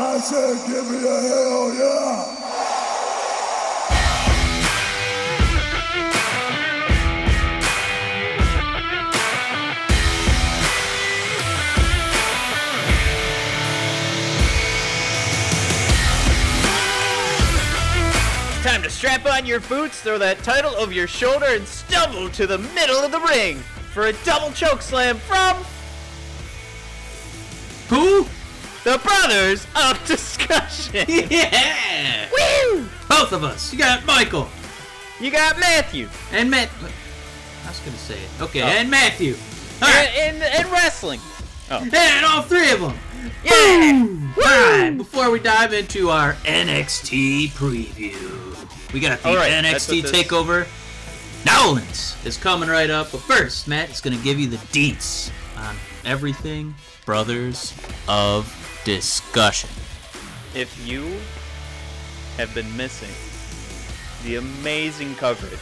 I said, give me a hell yeah. Time to strap on your boots, throw that title over your shoulder, and stumble to the middle of the ring for a double choke slam from the Brothers of Discussion. Yeah! Woo! Both of us. You got Michael You got Matthew. and Matt. I was gonna say it. Okay, Oh. and Matthew. All right, And, and, and wrestling. Oh. and all three of them. Yeah! All right, before we dive into our NXT preview, we got the right, NXT Takeover. Nowlands is coming right up, but first, Matt is gonna give you the deets on everything Brothers of Discussion. If you have been missing the amazing coverage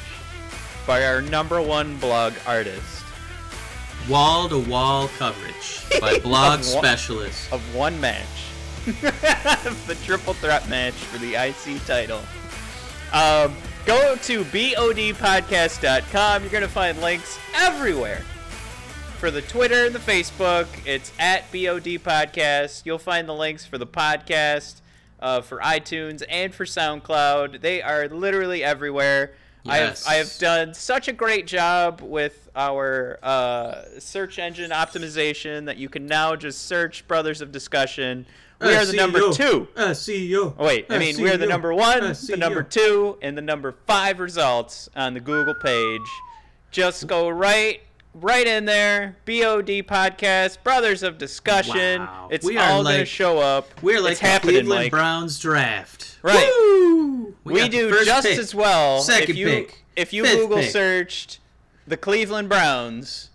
by our number one blog artist Wall to wall coverage by blog Of specialists. of one match, the triple threat match for the IC title. Um, go to bodpodcast.com. You're going to find links everywhere for the Twitter and the Facebook. It's at BOD Podcast. You'll find the links for the podcast, uh, for iTunes, and for SoundCloud. They are literally everywhere. I have Yes. I have done such a great job with our uh, search engine optimization that you can now just search Brothers of Discussion. We are the number two. SEO Oh, wait, I mean, we are the number one, the number two, and the number five results on the Google page. Just go right, right in there. BOD podcast, Brothers of Discussion. Wow. It's We all gonna show up. We're like it's the happening, Cleveland Mike. Browns draft. Right. Woo! We, the do just pick, as well. Second if you pick. if you Google pick. searched the Cleveland Browns,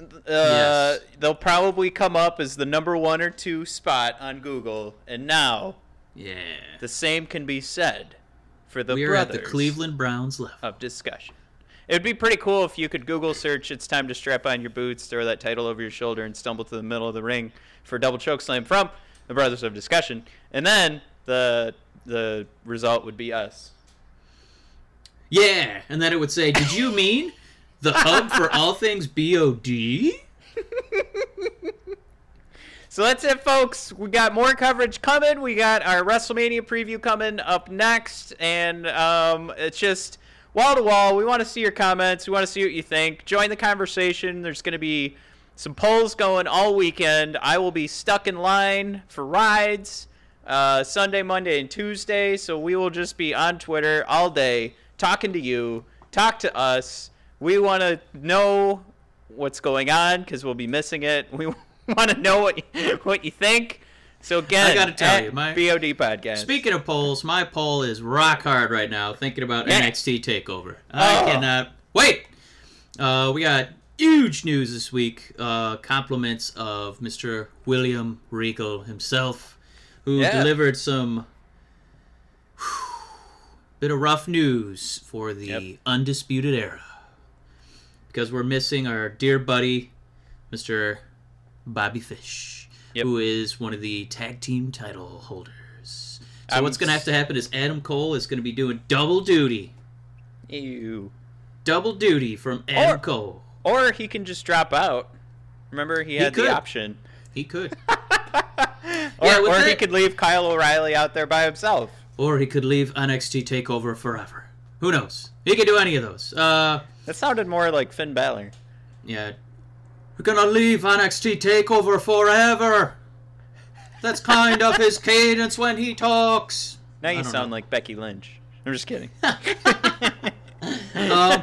uh, Yes. they'll probably come up as the number one or two spot on Google. And now Yeah. the same can be said for the we are brothers at the Cleveland Browns level. of discussion. It would be pretty cool if you could Google search "It's time to strap on your boots," throw that title over your shoulder, and stumble to the middle of the ring for a double choke slam from the Brothers of Discussion, and then the the result would be us. Yeah, and then it would say, "Did you mean the hub for all things BOD?" So that's it, folks. We got more coverage coming. We got our WrestleMania preview coming up next, and um, it's just wall to wall. We want to see your comments. We want to see what you think. Join the conversation. There's going to be some polls going all weekend. I will be stuck in line for rides uh, Sunday, Monday, and Tuesday. So we will just be on Twitter all day talking to you, talk to us. We want to know what's going on because we'll be missing it. We want to know what you, what you think. So again, I gotta tell at you, my- BOD podcast. Speaking of polls, my poll is rock hard right now. Thinking about Yeah. NXT Takeover. I Oh. cannot wait. Uh, we got huge news this week. Uh, compliments of Mr. William Regal himself, who Yeah. delivered some bit of rough news for the Yep. undisputed era. Because we're missing our dear buddy, Mr. Bobby Fish, Yep. who is one of the tag team title holders. So I'm what's going to have to happen is Adam Cole is going to be doing double duty, Ew. double duty from Adam Or- Cole. Or he can just drop out. Remember, he had could. the option. He could, Or, Yeah, with or he could leave Kyle O'Reilly out there by himself. or he could leave NXT Takeover forever. Who knows? He could do any of those. Uh, That sounded more like Finn Balor. yeah, we're gonna leave NXT Takeover forever. That's kind of his cadence when he talks. Now you sound know. like Becky Lynch. I'm just kidding. um,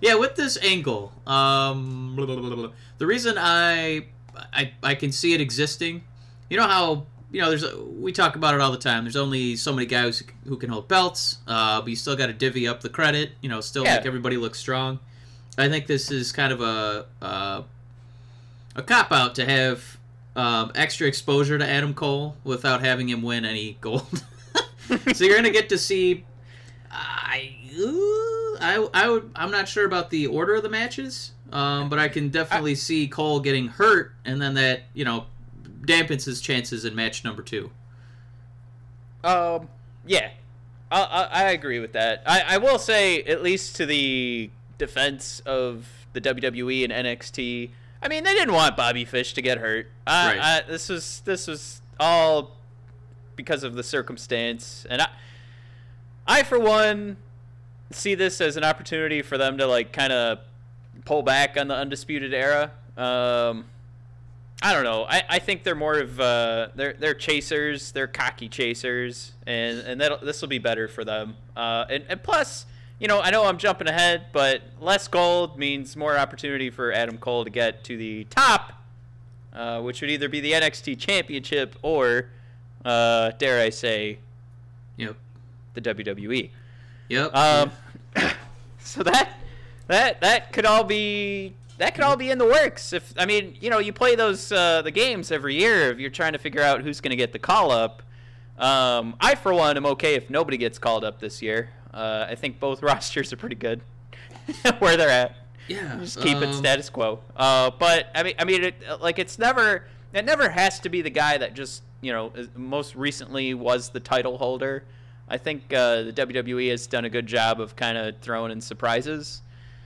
yeah, with this angle, um, blah, blah, blah, the reason I, I I can see it existing, you know how you know there's we talk about it all the time. There's only so many guys who can hold belts, uh, but you still got to divvy up the credit. You know, still Yeah. make everybody look strong. I think this is kind of a uh, a cop out to have um, extra exposure to Adam Cole without having him win any gold. so you're gonna get to see. I, ooh, I, I would. I'm not sure about the order of the matches, um, but I can definitely see Cole getting hurt, and then that you know dampens his chances in match number two. Um, yeah, I, I, I agree with that. I, I will say, at least to the defense of the WWE and NXT, I mean, they didn't want Bobby Fish to get hurt. I, Right. I, this was this was all because of the circumstance, and I, I for one, see this as an opportunity for them to like kind of pull back on the undisputed era. Um, I don't know. I, I think they're more of uh, they're they're chasers. They're cocky chasers, and and that this will be better for them. Uh, and and plus, you know, I know I'm jumping ahead, but less gold means more opportunity for Adam Cole to get to the top, uh, which would either be the NXT Championship or, uh, dare I say, Yep. the WWE. Yep. Um, so that that that could all be that could all be in the works. If I mean, you know, you play those uh, the games every year. If you're trying to figure out who's going to get the call up, um, I for one am okay if nobody gets called up this year. Uh, I think both rosters are pretty good where they're at. yeah. Just keep it um, status quo. Uh, but I mean, I mean, it, like it's never, it never has to be the guy that just you know most recently was the title holder. I think uh, the WWE has done a good job of kind of throwing in surprises.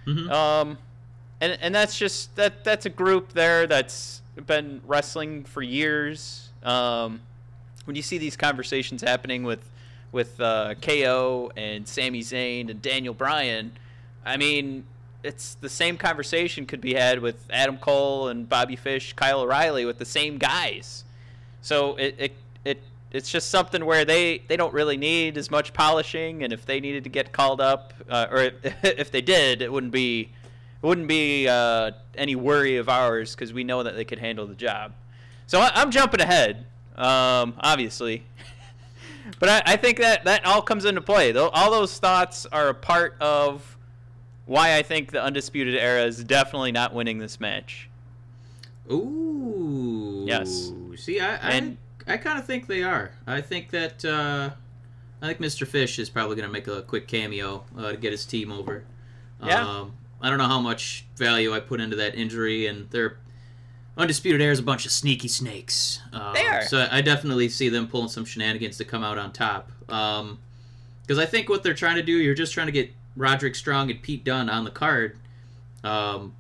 mhm. Um, and and that's just that that's a group there that's been wrestling for years. Um, when you see these conversations happening with with uh, KO and Sami Zayn and Daniel Bryan, I mean, it's the same conversation could be had with Adam Cole and Bobby Fish, Kyle O'Reilly with the same guys. So it it, it it's just something where they, they don't really need as much polishing, and if they needed to get called up, uh, or if they did, it wouldn't be it wouldn't be uh, any worry of ours because we know that they could handle the job. So I, I'm jumping ahead, um, obviously, but I, I think that that all comes into play. Though all those thoughts are a part of why I think the undisputed era is definitely not winning this match. Ooh. Yes. See, I I, And- I kind of think they are. I think that uh, I think Mr. Fish is probably going to make a quick cameo uh, to get his team over. Yeah. Um, I don't know how much value I put into that injury, and their undisputed era is a bunch of sneaky snakes. Um, They are. So I definitely see them pulling some shenanigans to come out on top. Because I think what they're trying to do, you're just trying to get Roderick Strong and Pete Dunne on the card. Um,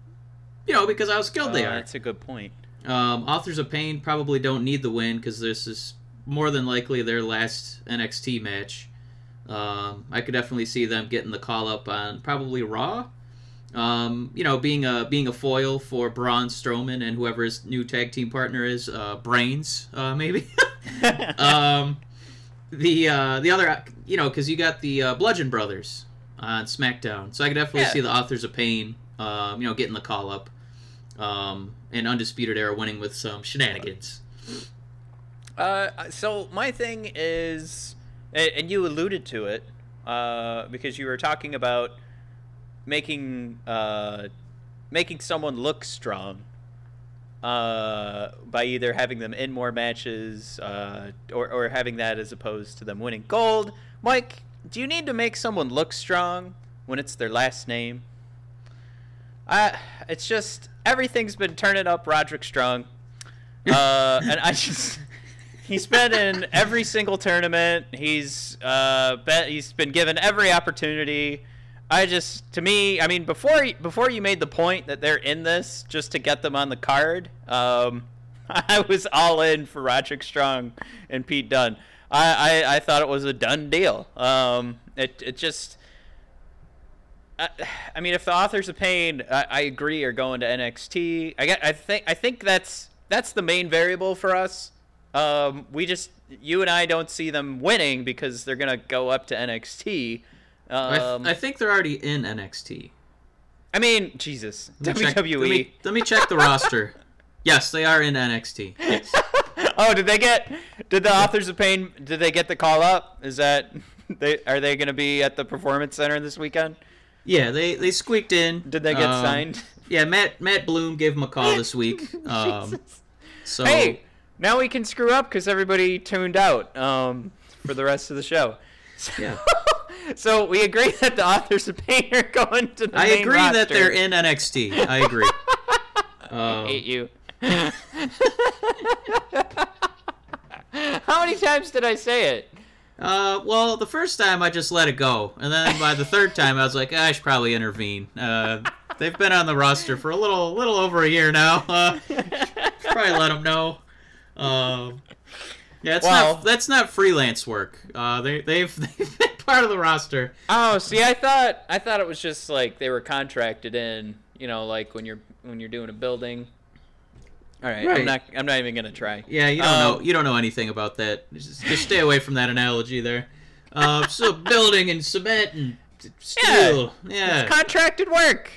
you know, because how skilled they Uh, are. That's a good point. Um, Authors of Pain probably don't need the win because this is more than likely their last NXT match. Um, I could definitely see them getting the call up on probably Raw. Um, you know, being a being a foil for Braun Strowman and whoever his new tag team partner is, uh, Brains, uh, maybe. um, the uh, the other, you know, because you got the uh, Bludgeon Brothers on SmackDown, so I could definitely Yeah. see the Authors of Pain, um, you know, getting the call up, um, and Undisputed Era winning with some shenanigans. Uh, so my thing is, and you alluded to it, uh, because you were talking about making uh, making someone look strong uh, by either having them in more matches uh, or or having that as opposed to them winning gold. Mike, do you need to make someone look strong when it's their last name? I, it's just everything's been turning up Roderick Strong, uh, and I just he's been in every single tournament. He's uh, been, he's been given every opportunity. I just, to me, I mean, before before you made the point that they're in this just to get them on the card, um, I was all in for Roderick Strong and Pete Dunne. I, I, I thought it was a done deal. Um, it it just. I, I mean, if the authors of pain, I, I agree, are going to NXT. I get, I think, I think that's that's the main variable for us. Um, we just, you and I don't see them winning because they're gonna go up to NXT. I, th- Um, I think they're already in NXT. I mean, Jesus, Let me check- WWE. let, me, let me check the roster. Yes, they are in NXT. Yes. oh, did they get? Did the authors of pain? Did they get the call up? Is that? They are they going to be at the performance center this weekend? Yeah, they, they squeaked in. Did they get Um, signed? Yeah, Matt Matt Bloom gave him a call this week. Um, so Hey, now we can screw up because everybody tuned out um, for the rest of the show. yeah, So we agree that the authors of pain are going to the I main agree that they're in NXT. I agree. I Um, hate you. How many times did I say it? Uh, well, the first time I just let it go, and then by the third time I was like, I should probably intervene. Uh, they've been on the roster for a little, little over a year now. Uh, probably let them know. Um, yeah, it's not that's not freelance work. Uh, they they've they've part of the roster. Oh, see, I thought I thought it was just like they were contracted in. You know, like when you're when you're doing a building. All right, Right. I'm not. I'm not even gonna try. Yeah, you don't Um, know you don't know anything about that. Just, just stay away from that analogy there. Uh, so building and cement and steel. Yeah. It's contracted work.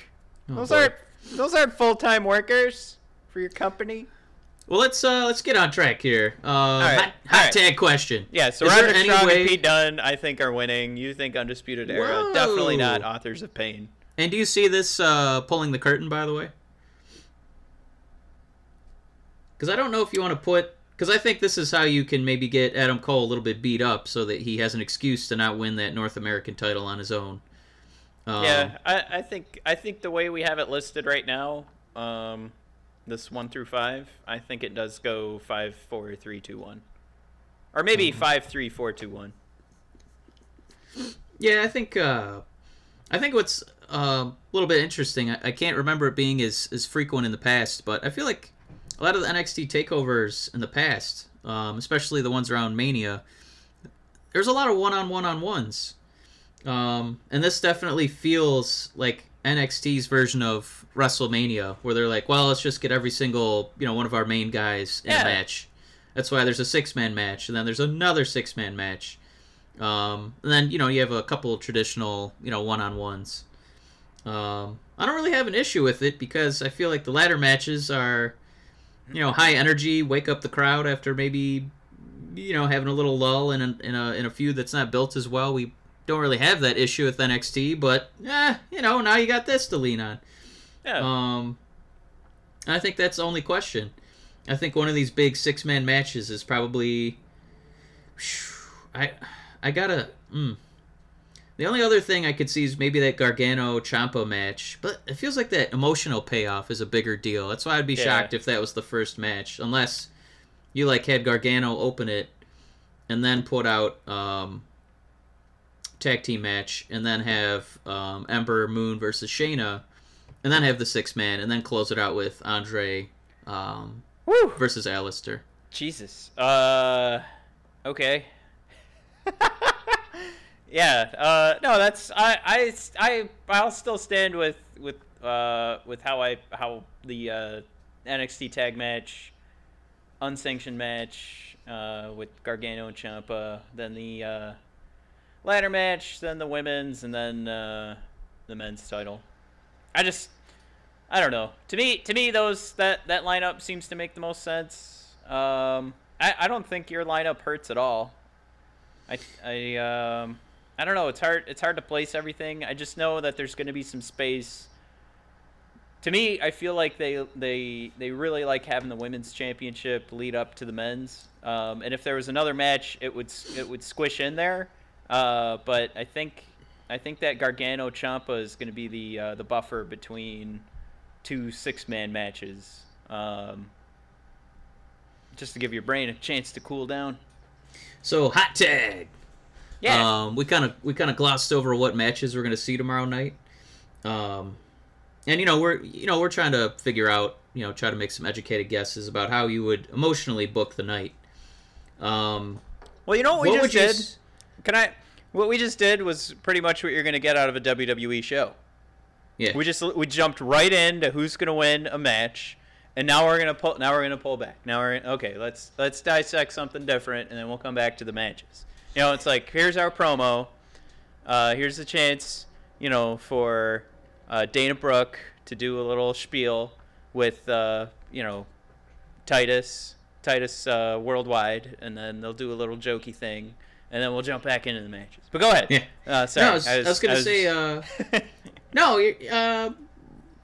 Oh, those boy. aren't those aren't full time workers for your company. Well, let's uh let's get on track here. Uh, right, hot, hot all right. tag question. Yeah, so Roderick Strong way- and Pete Dunne, I think, are winning. You think Undisputed Era? Whoa. Definitely not Authors of Pain. And do you see this uh, pulling the curtain? By the way, because I don't know if you want to put. Because I think this is how you can maybe get Adam Cole a little bit beat up, so that he has an excuse to not win that North American title on his own. Um, yeah, I, I think I think the way we have it listed right now, um, this one through five, I think it does go five, four, three, two, one, or maybe Mm-hmm. five, three, four, two, one. Yeah, I think uh, I think what's uh, a little bit interesting. I, I can't remember it being as as frequent in the past, but I feel like a lot of the NXT takeovers in the past, um, especially the ones around Mania, there's a lot of one on one on ones, um, and this definitely feels like NXT's version of WrestleMania, where they're like, well, let's just get every single you know one of our main guys in Yeah. a match. That's why there's a six man match, and then there's another six man match. Um, and then you know you have a couple of traditional you know one on ones. Um, I don't really have an issue with it because I feel like the ladder matches are, you know, high energy, wake up the crowd after maybe, you know, having a little lull in a in a in a feud that's not built as well. We don't really have that issue with NXT, but eh, you know, now you got this to lean on. Yeah, Um, I think that's the only question. I think one of these big six man matches is probably. I, I gotta. Mm. The only other thing I could see is maybe that Gargano Ciampa match, but it feels like that emotional payoff is a bigger deal. That's why I'd be Yeah. shocked if that was the first match, unless you like had Gargano open it and then put out um, tag team match, and then have um, Ember Moon versus Shayna, and then have the six man, and then close it out with Andre um, Woo! versus Aleister. Jesus. Uh, okay. yeah. Uh, no, that's I I I I'll still stand with with uh with how I how the uh, NXT tag match, unsanctioned match uh with Gargano and Ciampa, then the uh, ladder match, then the women's, and then uh, the men's title. I just I don't know. To me, to me, those that that lineup seems to make the most sense. Um, I I don't think your lineup hurts at all. I I um I don't know. It's hard. It's hard to place everything. I just know that there's going to be some space. To me, I feel like they they they really like having the women's championship lead up to the men's. Um, and if there was another match, it would it would squish in there. Uh, but I think I think that Gargano Ciampa is going to be the uh, the buffer between two six man matches. Um, just to give your brain a chance to cool down. So hot tag. Yeah. Um, we kind of we kind of glossed over what matches we're gonna see tomorrow night. Um, and you know we're you know we're trying to figure out you know try to make some educated guesses about how you would emotionally book the night. Um, well, you know what we what just did? s- Can I? What we just did was pretty much what you're going to get out of a WWE show. Yeah. We just we jumped right into who's going to win a match, and now we're gonna pull. Now we're gonna pull back. Now we're okay. Let's let's dissect something different, and then we'll come back to the matches. You know, it's like here's our promo. Uh, here's the chance, you know, for uh, Dana Brooke to do a little spiel with, uh, you know, Titus, Titus uh, Worldwide, and then they'll do a little jokey thing, and then we'll jump back into the matches. But go ahead. Yeah. Uh, sorry. no, I was, I was gonna say. Uh, no, uh,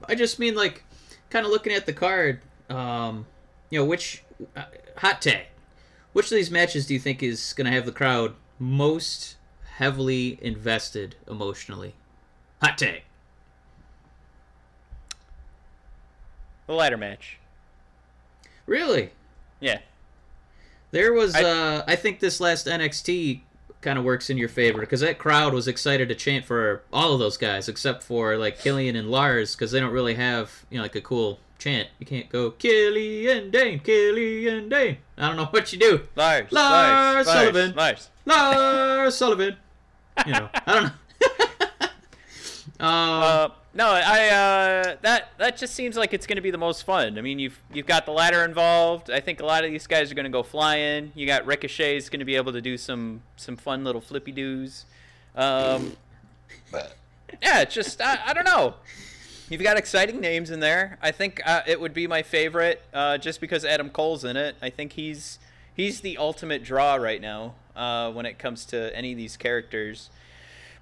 I just mean like kind of looking at the card. Um, you know, which uh, hot tag? Which of these matches do you think is gonna have the crowd most heavily invested emotionally? Hot tag. the ladder match. Really? Yeah. There was, I- uh, I think this last NXT kind of works in your favor because that crowd was excited to chant for all of those guys except for like Killian and Lars because they don't really have you know like a cool chant. You can't go Killian Dain, Killian Dain. I don't know what you do. Lars, Lars Sullivan. Lars. Lars Sullivan. You know, I don't know. um, Uh, no, I uh, that that just seems like it's going to be the most fun. I mean, you've you've got the ladder involved. I think a lot of these guys are going to go flying. You got Ricochet's going to be able to do some some fun little flippy doos. Um, yeah, it's just I, I don't know. You've got exciting names in there. I think uh, it would be my favorite uh, just because Adam Cole's in it. I think he's he's the ultimate draw right now uh, when it comes to any of these characters.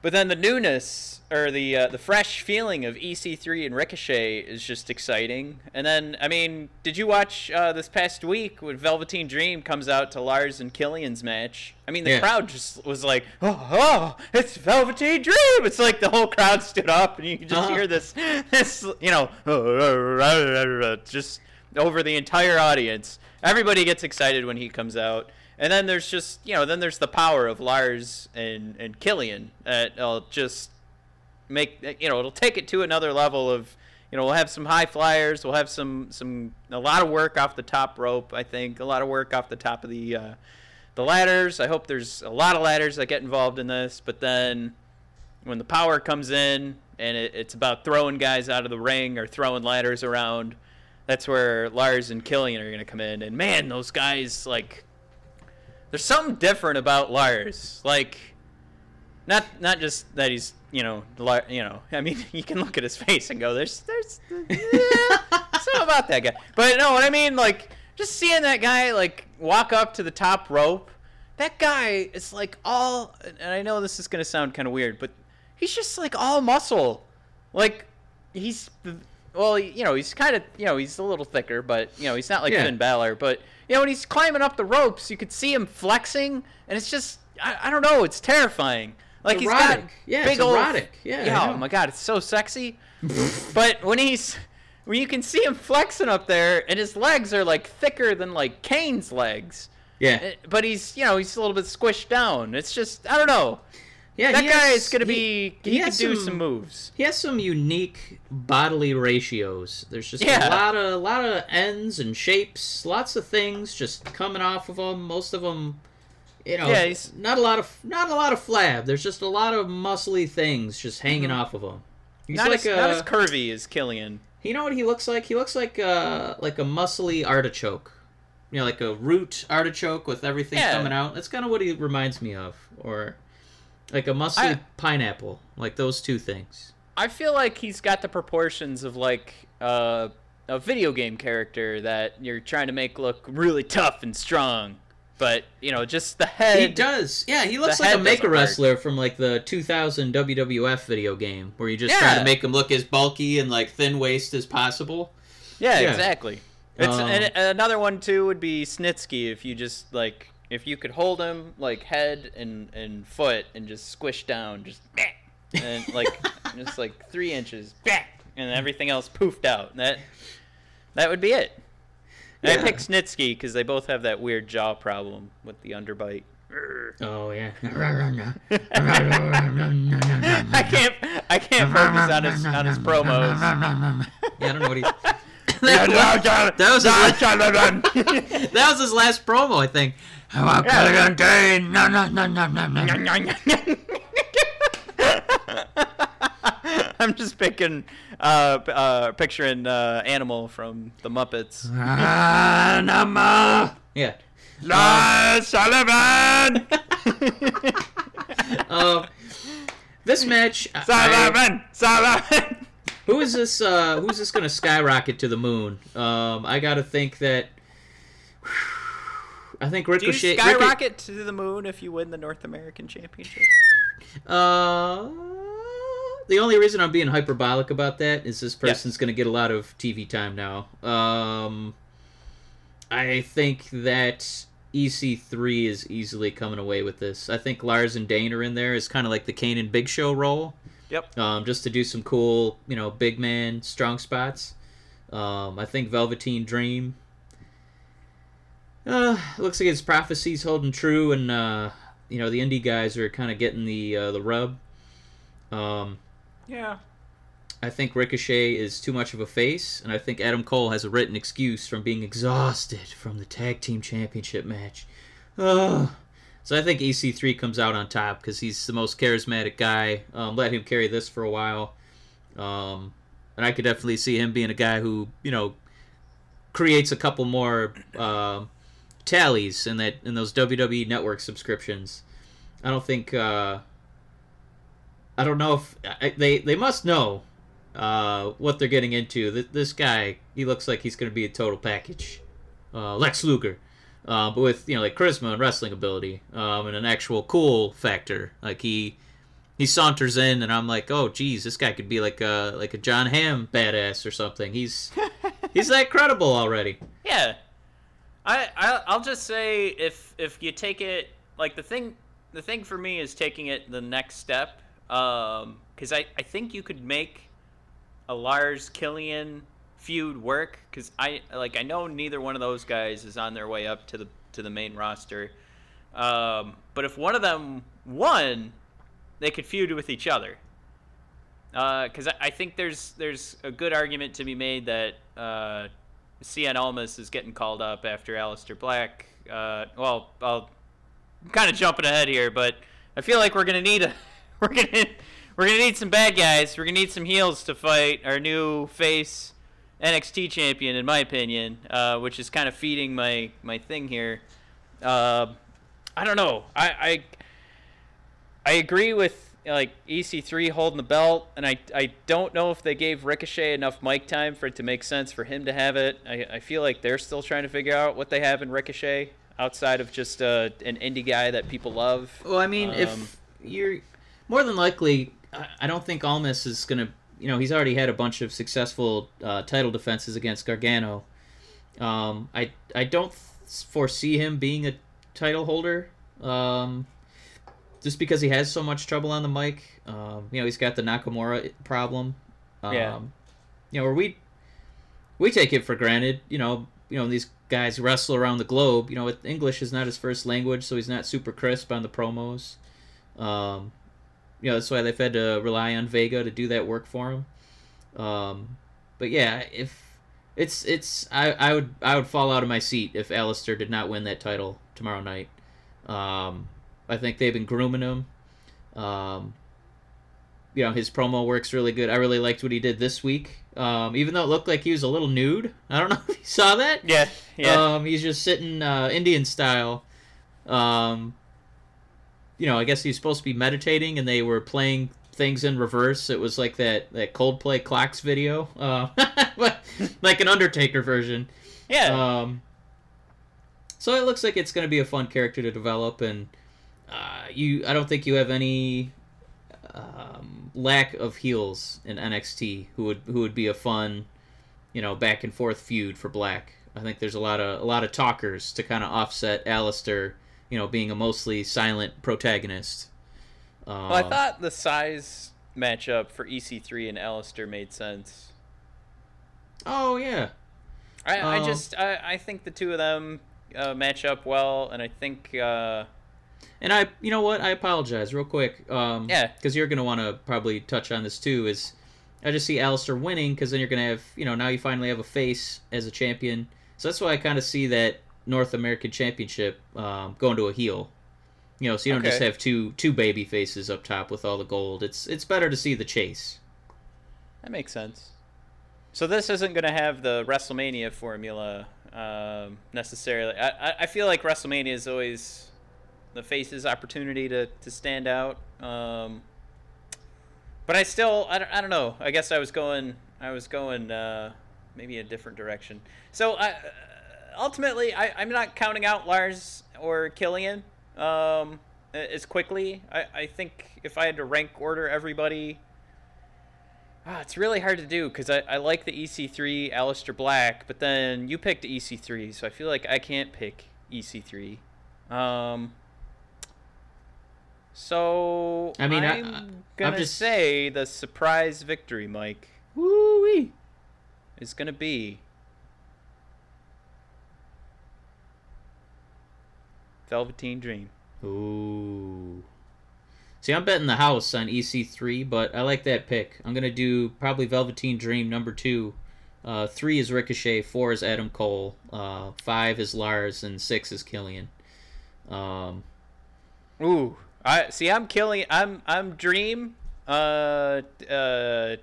But then the newness or the uh, the fresh feeling of EC3 and Ricochet is just exciting. And then I mean, did you watch uh, this past week when Velveteen Dream comes out to Lars and Killian's match? I mean, the Yeah. crowd just was like, "Oh, oh, it's Velveteen Dream!" It's like the whole crowd stood up, and you just Uh-huh. hear this, this, you know, just over the entire audience. Everybody gets excited when he comes out. And then there's just, you know, then there's the power of Lars and, and Killian. That'll just make, you know, it'll take it to another level of, you know, we'll have some high flyers. We'll have some, some, a lot of work off the top rope, I think. A lot of work off the top of the, uh, the ladders. I hope there's a lot of ladders that get involved in this. But then when the power comes in and it, it's about throwing guys out of the ring or throwing ladders around, that's where Lars and Killian are going to come in. And man, those guys, like, there's something different about Lars. Like, not not just that he's you know you know. I mean, you can look at his face and go, "There's there's yeah, something about that guy." But no, what I mean, like, just seeing that guy like walk up to the top rope. That guy is like all, and I know this is gonna sound kind of weird, but he's just like all muscle. Like he's well, you know, he's kind of you know he's a little thicker, but you know he's not like Yeah. Finn Balor. But you know when he's climbing up the ropes, you could see him flexing, and it's just I, I don't know, it's terrifying. Like he's got Yeah, big old erotic. Yeah, yeah. Oh my god, it's so sexy. but when he's when you can see him flexing up there, and his legs are like thicker than like Kane's legs. yeah, Eh, But he's you know he's a little bit squished down. It's just I don't know. Yeah. That he guy has- is gonna be he, he can do some- some moves. He has some unique bodily ratios. There's just Yeah. a lot of a lot of ends and shapes, lots of things just coming off of him. Most of them, you know, Yeah, he's- not a lot of not a lot of flab. There's just a lot of muscly things just hanging off of him. He's Mm-hmm. Not, like as, a, not as curvy as Killian. you know what he looks like? He looks like uh like a muscly artichoke. You know, like a root artichoke with everything Yeah. coming out. That's kind of what he reminds me of, or like a muscly I- pineapple. Like those two things. I feel like he's got the proportions of like uh, a video game character that you're trying to make look really tough and strong, but you know just the head. He does. Yeah, he looks like a head Maker doesn't work. wrestler from like the 2000 WWF video game, where you just try to make him look as bulky and like thin waist as possible. Yeah, Yeah. exactly. It's Um, and another one too would be Snitsky if you just like if you could hold him like head and and foot and just squish down just and like just like three inches and everything else poofed out. That that would be it. And I Yeah. picked Snitsky because they both have that weird jaw problem with the underbite. Oh yeah. I can't I can't focus on his on his promos. Yeah, I don't know what he. that, was his last, that was his last promo, I think. I'm just picking, uh, p- uh, picturing uh, Animal from the Muppets. Yeah. Lars Sullivan! Um, this match. I- Sullivan! Sullivan! who is this? Uh, who's this going to skyrocket to the moon? Um, I got to think that. I think Do you Ricochet. Ricochet- skyrocket to the moon if you win the North American Championship? Uh, the only reason I'm being hyperbolic about that is this person's going to get a lot of TV time now. Um, I think that EC3 is easily coming away with this. I think Lars and Dain are in there as kind of like the Kane and Big Show role, Yep. um, just to do some cool, you know, big man strong spots. Um, I think Velveteen Dream. Uh, looks like his prophecy's holding true, and uh, you know the indie guys are kind of getting the uh, the rub. Um, Yeah. I think Ricochet is too much of a face, and I think Adam Cole has a written excuse from being exhausted from the tag team championship match. Ugh. So I think EC3 comes out on top because he's the most charismatic guy. Um, let him carry this for a while, um, and I could definitely see him being a guy who you know creates a couple more um tallies in that in those WWE Network subscriptions. I don't think. Uh, I don't know if I, they they must know uh, what they're getting into. This, this guy, he looks like he's going to be a total package. Uh, Lex Luger, uh, but with you know like charisma and wrestling ability, um, and an actual cool factor. Like he he saunters in, and I'm like, oh geez, this guy could be like a like a Jon Hamm badass or something. He's he's that credible already. Yeah, I, I I'll just say if if you take it like the thing the thing for me is taking it the next step um because I I think you could make a Lars Killian feud work because I like I know neither one of those guys is on their way up to the to the main roster. Um but if one of them won they could feud with each other. Because I, I think there's there's a good argument to be made that uh, Cien Almas is getting called up after Aleister Black. Uh, well, I'll, I'm kind of jumping ahead here, but I feel like we're gonna need a we're gonna we're gonna need some bad guys. We're gonna need some heels to fight our new face NXT champion, in my opinion, uh, which is kind of feeding my my thing here. Uh, I don't know. I, I I agree with like EC3 holding the belt, and I I don't know if they gave Ricochet enough mic time for it to make sense for him to have it. I, I feel like they're still trying to figure out what they have in Ricochet outside of just uh, an indie guy that people love. Well, I mean, Um, if you're more than likely, I- I don't think Almas is gonna. You know, he's already had a bunch of successful uh, title defenses against Gargano. Um, I I don't foresee him being a title holder. Um, just because he has so much trouble on the mic. Um, you know, he's got the Nakamura problem. Um, Yeah. You know, where we we take it for granted. You know, you know these guys wrestle around the globe. You know, English is not his first language, so he's not super crisp on the promos. Um, you know, that's why they've had to rely on Vega to do that work for him. Um, but yeah, if it's it's I, I would I would fall out of my seat if Aleister did not win that title tomorrow night. Um, I think they've been grooming him. Um, you know, his promo works really good. I really liked what he did this week. Um, even though it looked like he was a little nude. I don't know if you saw that. Yeah, yeah. Um, he's just sitting uh, Indian style. Um, you know, I guess he's supposed to be meditating, and they were playing things in reverse. It was like that that Coldplay clocks video, uh, but like an Undertaker version. yeah. Um, so it looks like it's going to be a fun character to develop, and uh, you. I don't think you have any um, lack of heels in NXT who would who would be a fun, you know, back and forth feud for Black. I think there's a lot of a lot of talkers to kind of offset Aleister, you know, being a mostly silent protagonist. Um, well, I thought the size matchup for EC3 and Aleister made sense. Oh yeah, I, I Oh. just I, I think the two of them uh, match up well, and I think uh, And I, you know what? I apologize real quick. Um, Yeah. Because you're going to want to probably touch on this too. Is I just see Aleister winning because then you're going to have, you know, now you finally have a face as a champion. So that's why I kind of see that North American Championship um, going to a heel. You know, so you don't just have two two baby faces up top with all the gold. It's it's better to see the chase. that makes sense. So this isn't going to have the WrestleMania formula um, necessarily. I I feel like WrestleMania is always the face's opportunity to, to stand out. Um, but I still I don't, I don't know. I guess I was going I was going uh, maybe a different direction. So I ultimately I, I'm not counting out Lars or Killian um, as quickly. I, I think if I had to rank order everybody, ah, it's really hard to do because I, I like the EC3 Aleister Black, but then you picked EC3, so I feel like I can't pick EC3. Um, so I mean, I'm I- I'm gonna just- say the surprise victory, Mike, Woo wee! is gonna be Velveteen Dream. Ooh. See, I'm betting the house on EC3, but I like that pick. I'm gonna do probably Velveteen Dream number two. Uh, three is Ricochet, four is Adam Cole, uh, five is Lars, and six is Killian. Um, Ooh, I see. I'm killing. I'm I'm Dream. Uh, uh.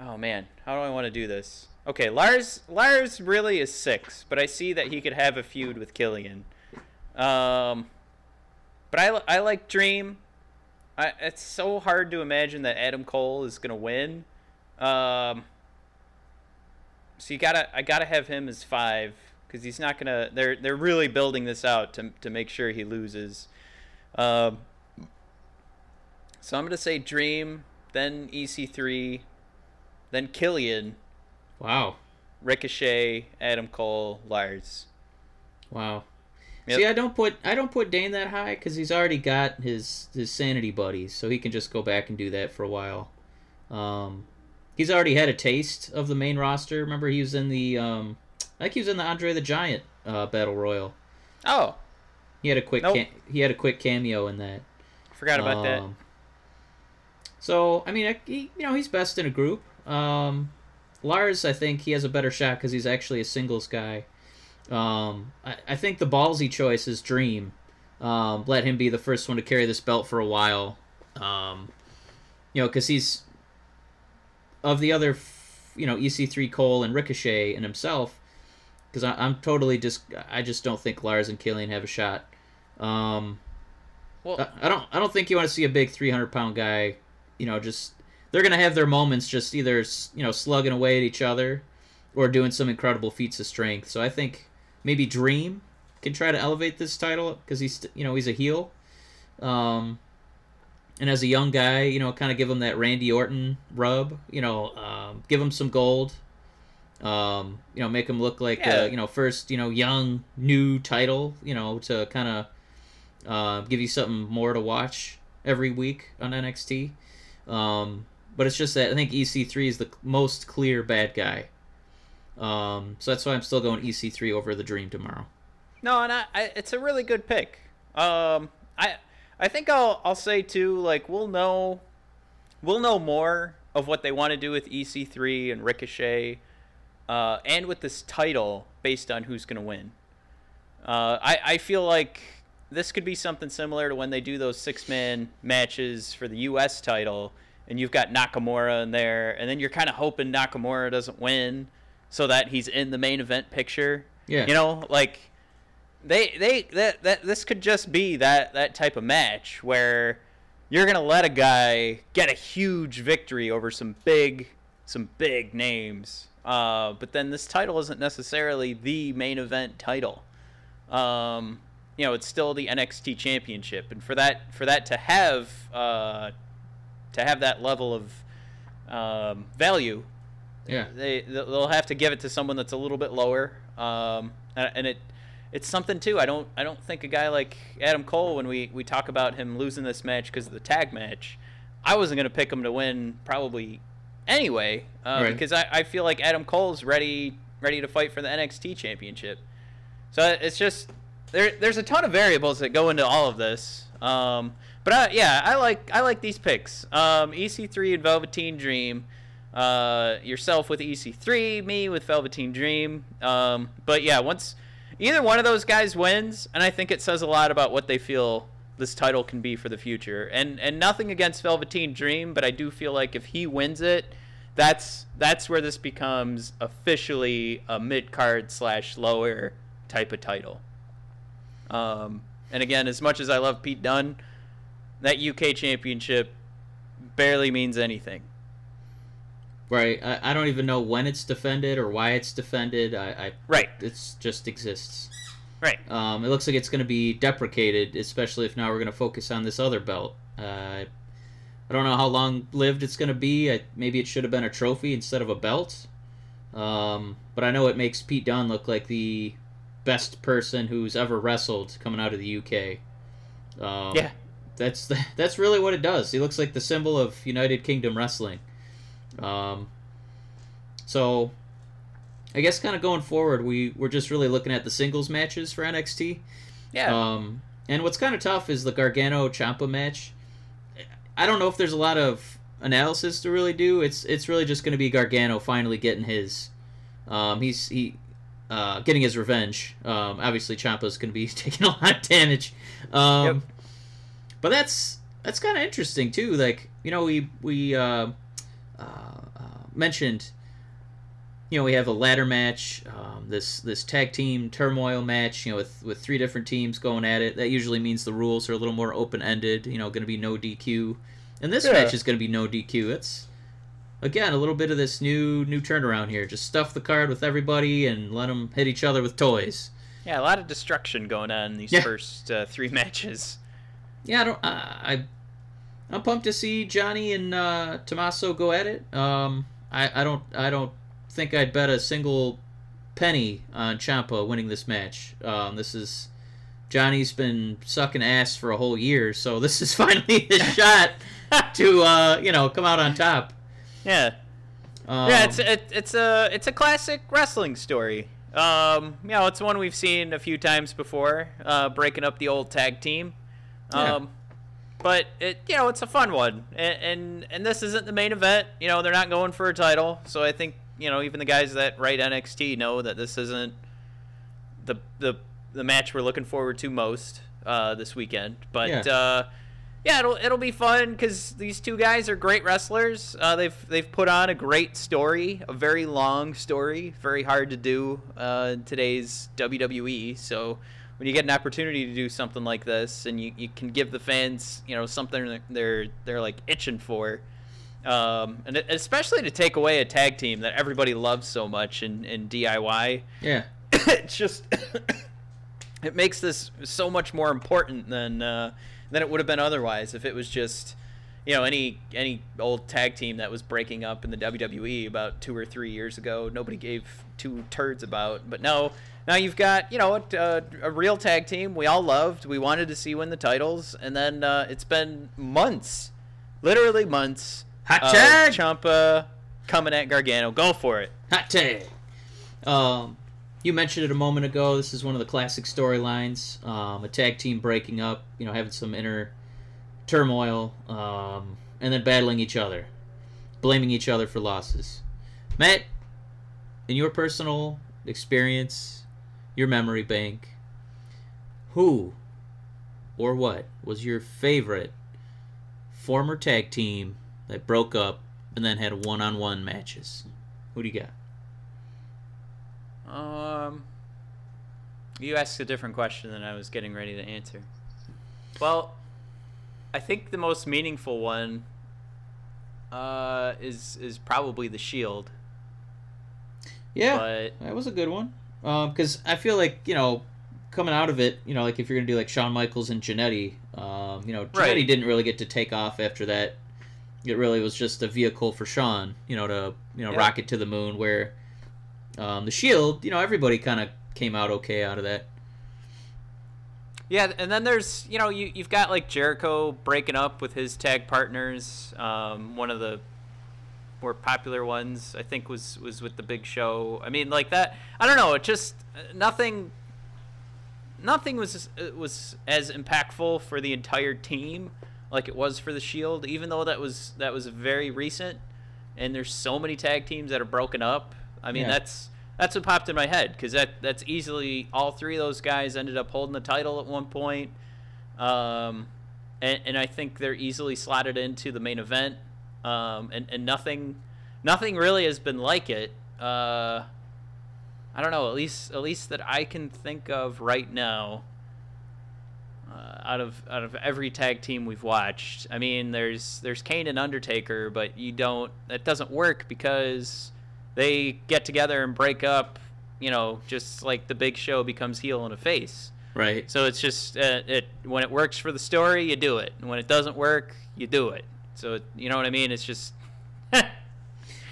Oh man, how do I want to do this? Okay, Lars. Lars really is six, but I see that he could have a feud with Killian. Um, but I I like Dream. I it's so hard to imagine that Adam Cole is gonna win. Um. So you gotta I gotta have him as five because he's not gonna. They're they're really building this out to to make sure he loses. Um, so I'm gonna say Dream, then EC3, then Killian, wow, Ricochet, Adam Cole, Lars. wow. Yep. See, I don't put I don't put Dain that high because he's already got his his sanity buddies, so he can just go back and do that for a while. Um, he's already had a taste of the main roster. Remember, he was in the um, I think he was in the Andre the Giant uh, battle royal. Oh, He had a quick Nope. cam- he had a quick cameo in that. forgot about that. So I mean, I, he, you know, he's best in a group. Um, Lars, I think he has a better shot because he's actually a singles guy. Um, I, I think the ballsy choice is Dream. Um, let him be the first one to carry this belt for a while. Um, you know, because he's of the other, you know, EC3 Cole and Ricochet and himself. Because I'm totally just, I just don't think Lars and Killian have a shot. Um, Well, I I don't. I don't think you want to see a big 300 pound guy. You know, just they're gonna have their moments, just either you know slugging away at each other, or doing some incredible feats of strength. So I think maybe Dream can try to elevate this title because he's you know he's a heel, um, and as a young guy, you know, kind of give him that Randy Orton rub. You know, um, give him some gold. Um, you know, make him look like Yeah. a, you know first you know young new title. You know, to kind of uh, give you something more to watch every week on NXT. Um, but it's just that I think EC3 is the most clear bad guy. Um, so that's why I'm still going EC3 over the Dream tomorrow. No, and I, I it's a really good pick. Um, I I think I'll I'll say too. Like we'll know, we'll know more of what they want to do with EC3 and Ricochet, uh, and with this title based on who's gonna win. Uh, I I feel like this could be something similar to when they do those six man matches for the U.S. title, and you've got Nakamura in there, and then you're kind of hoping Nakamura doesn't win, so that he's in the main event picture. Yeah. You know, like they they that that this could just be that that type of match where you're gonna let a guy get a huge victory over some big some big names, uh, but then this title isn't necessarily the main event title. Um, you know, it's still the NXT Championship, and for that for that to have uh, to have that level of um, value, Yeah. they they'll have to give it to someone that's a little bit lower. Um, and and it it's something too. I don't I don't think a guy like Adam Cole when we we talk about him losing this match because of the tag match, I wasn't gonna pick him to win probably anyway uh, Right. because I, I feel like Adam Cole's ready ready to fight for the NXT championship. So it's just there there's a ton of variables that go into all of this. Um, but I, yeah, I like I like these picks. Um, EC3 and Velveteen Dream. Uh, yourself with EC3, me with Velveteen Dream. Um, but yeah, once either one of those guys wins, and I think it says a lot about what they feel this title can be for the future. And and nothing against Velveteen Dream, but I do feel like if he wins it, that's that's where this becomes officially a mid card slash lower type of title. Um, and again, as much as I love Pete Dunne, that UK championship barely means anything. Right. I, I don't even know when it's defended or why it's defended. I, I Right. It's just exists. Right. Um, it looks like it's going to be deprecated, especially if now we're going to focus on this other belt. Uh, I don't know how long lived it's going to be. I, maybe it should have been a trophy instead of a belt. Um, but I know it makes Pete Dunne look like the best person who's ever wrestled coming out of the UK. Um, Yeah. That's that's really what it does. He looks like the symbol of United Kingdom wrestling. Um, so I guess kind of going forward, we we're just really looking at the singles matches for NXT. Yeah. Um, And what's kind of tough is the Gargano Ciampa match. I don't know if there's a lot of analysis to really do. It's it's really just going to be Gargano finally getting his. Um, he's he uh, getting his revenge. Um, obviously, Ciampa's going to be taking a lot of damage. Um, Yep. But that's that's kind of interesting too. Like you know, we we uh, uh, uh, mentioned. You know, we have a ladder match, um, this this tag team turmoil match. You know, with with three different teams going at it. That usually means the rules are a little more open ended. You know, going to be no DQ. And this Yeah. match is going to be no DQ. It's again a little bit of this new new turnaround here. Just stuff the card with everybody and let them hit each other with toys. Yeah, a lot of destruction going on in these Yeah. first uh, three matches. Yeah, I don't. I, I I'm pumped to see Johnny and uh, Tommaso go at it. Um, I I don't I don't think I'd bet a single penny on Ciampa winning this match. Um, this is Johnny's been sucking ass for a whole year, so this is finally his shot to uh, you know come out on top. Yeah, Um, yeah, it's it, it's a it's a classic wrestling story. Um, you know, it's one we've seen a few times before, uh, breaking up the old tag team. Yeah. Um, but it you know it's a fun one, and, and and this isn't the main event. You know, they're not going for a title, so I think you know even the guys that write NXT know that this isn't the the the match we're looking forward to most uh, this weekend. But Yeah. uh, yeah, it'll it'll be fun because these two guys are great wrestlers. Uh, they've they've put on a great story, a very long story, very hard to do uh, in today's WWE. So when you get an opportunity to do something like this, and you, you can give the fans you know something that they're they're like itching for. Um, and especially to take away a tag team that everybody loves so much in, in DIY, yeah. it's just it makes this so much more important than uh, than it would have been otherwise if it was just you know any any old tag team that was breaking up in the WWE about two or three years ago. Nobody gave two turds about. But no now you've got you know a, a, real tag team we all loved. We wanted to see win the titles. And then uh, it's been months literally months Hot tag! Ciampa coming at Gargano. Go for it. Hot tag. Um, you mentioned it a moment ago. This is one of the classic storylines. Um, a tag team breaking up, you know, having some inner turmoil, um, and then battling each other, blaming each other for losses. Matt, in your personal experience, your memory bank, who or what was your favorite former tag team that broke up and then had one-on-one matches? Who do you got? Um, you asked a different question than I was getting ready to answer. Well, I think the most meaningful one uh, is is probably the Shield. Yeah, But that was a good one. Because I feel like you know, coming out of it, you know, like if you're gonna do like Shawn Michaels and Jannetty, um, you know, Jannetty Right. didn't really get to take off after that. It really was just a vehicle for Shawn, you know, to you know Yeah. rocket to the moon. Where um, the Shield, you know, everybody kind of came out okay out of that. yeah, and then there's you know you you've got like Jericho breaking up with his tag partners. Um, one of the more popular ones I think was was with the Big Show. I mean, like that. I don't know. It just uh, nothing. Nothing was uh, was as impactful for the entire team like it was for the Shield. Even though that was that was very recent, and there's so many tag teams that are broken up. I mean, Yeah. that's that's what popped in my head because that that's easily all three of those guys ended up holding the title at one point. Um, and, and I think they're easily slotted into the main event. Um, and, and nothing, nothing really has been like it. Uh, I don't know. At least, at least that I can think of right now. Uh, out of out of every tag team we've watched, I mean, there's there's Kane and Undertaker, but you don't. That doesn't work because they get together and break up. You know, just like the Big Show becomes heel and a face. Right. So it's just uh, it when it works for the story, you do it, and when it doesn't work, you do it. So it, you know what I mean? It's just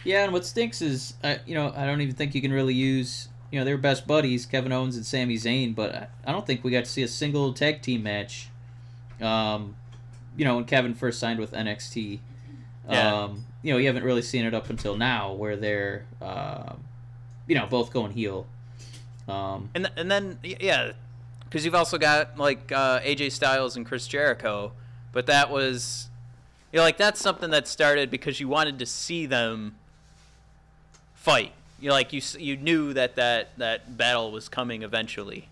Yeah, and what stinks is, uh, you know, I don't even think you can really use, you know, they were best buddies, Kevin Owens and Sami Zayn, but I- I don't think we got to see a single tag team match. Um, you know, when Kevin first signed with NXT, Yeah. um, you know, you haven't really seen it up until now, where they're, uh, you know, both going heel. Um, and th- and then yeah, because you've also got like uh, AJ Styles and Chris Jericho, but that was you know like that's something that started because you wanted to see them fight. You like you you knew that that that battle was coming eventually.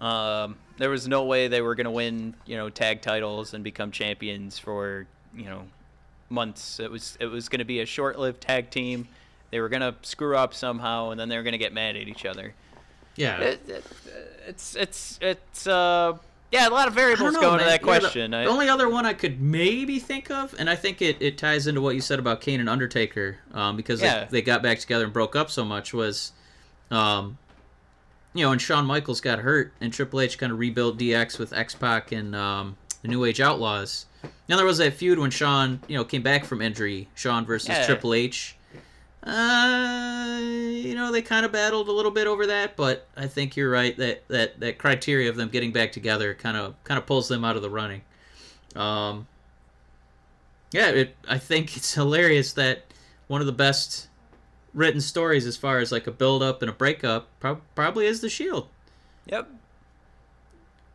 Um, there was no way they were going to win, you know, tag titles and become champions for, you know, months. It was it was going to be a short-lived tag team. They were going to screw up somehow, and then they were going to get mad at each other. Yeah. It, it, it's it's it's uh yeah, a lot of variables know, go into man. that Yeah, the- question. the, I, only other one I could maybe think of, and I think it, it ties into what you said about Kane and Undertaker, um, because Yeah. they, they got back together and broke up so much, was, um, you know, when Shawn Michaels got hurt and Triple H kind of rebuilt DX with X Pac and um, the New Age Outlaws. Now there was that feud when Shawn, you know, came back from injury, Shawn versus Yeah. Triple H. Uh, you know, they kind of battled a little bit over that, but I think you're right that that that criteria of them getting back together kind of kind of pulls them out of the running. Um, yeah, it, I think it's hilarious that one of the best written stories as far as like a build up and a breakup prob- probably is the Shield. yep.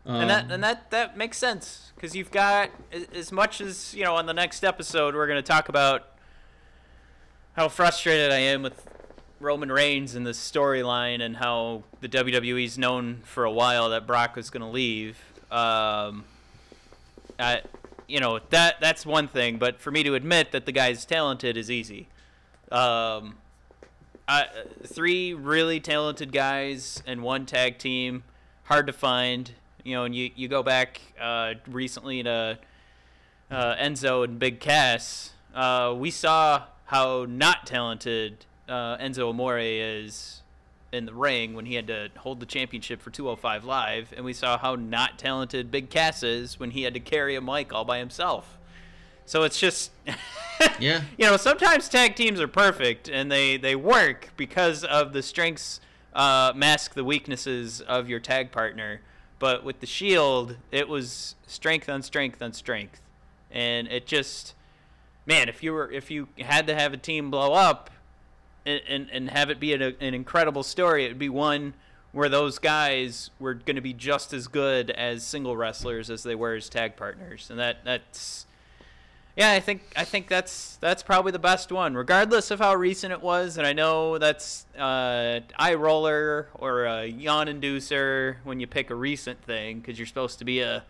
Um, and that and that that makes sense because you've got as much as you know on the next episode we're going to talk about how frustrated I am with Roman Reigns and the storyline and how the WWE's known for a while that Brock was going to leave. Um, I, you know that that's one thing, but for me to admit that the guy's talented is easy. Um, I, three really talented guys and one tag team, hard to find. You know, and you, you go back uh, recently to uh, Enzo and Big Cass. Uh, we saw how not talented uh, Enzo Amore is in the ring when he had to hold the championship for 205 Live, and we saw how not talented Big Cass is when he had to carry a mic all by himself. So it's just. Yeah. You know, sometimes tag teams are perfect and they, they work because of the strengths uh, mask the weaknesses of your tag partner. But with the Shield, it was strength on strength on strength, and it just, man, if you were if you had to have a team blow up, and and, and have it be an, an incredible story, it would be one where those guys were going to be just as good as single wrestlers as they were as tag partners, and that that's yeah, I think I think that's that's probably the best one, regardless of how recent it was. And I know that's uh, eye roller or a yawn inducer when you pick a recent thing because you're supposed to be a,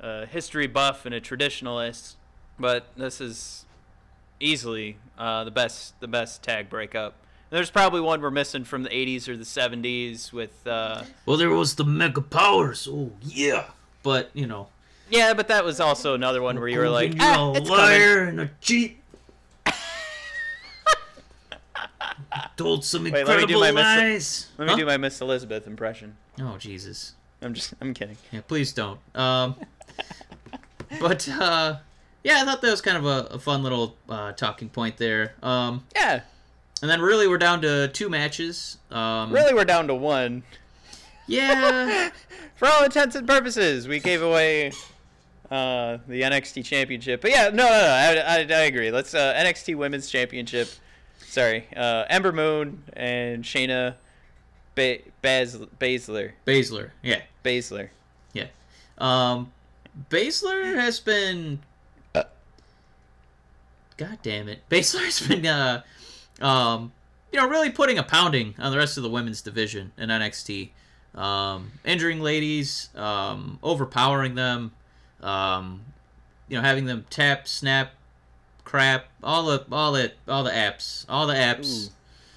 a history buff and a traditionalist. But this is easily uh, the best the best tag breakup. There's probably one we're missing from the 80s or the 70s with uh, Well, there was the Mega Powers. Oh yeah. But you know, yeah, but that was also another one where you were like, you're ah, a it's coming. liar and a cheat. Told some Wait, let me incredible do my Miss- Let me Huh? do my Miss Elizabeth impression. Oh Jesus. I'm just I'm kidding. Yeah, please don't. Um, but uh, yeah, I thought that was kind of a, a fun little uh, talking point there. Um, Yeah, and then really, we're down to two matches. Um, really, we're down to one. Yeah. For all intents and purposes, we gave away uh, the NXT Championship. But yeah, no, no, no. I, I, I agree. Let's uh, NXT Women's Championship. Sorry, uh, Ember Moon and Shayna ba- Bas- Baszler. Baszler. Yeah. Baszler. Yeah. Um, Baszler has been. Uh. God damn it, Baszler has been, uh, um, you know, really putting a pounding on the rest of the women's division in NXT. Um, injuring ladies, um, overpowering them, um, you know, having them tap, snap, crap, all the, all the, all the apps, all the apps. Ooh.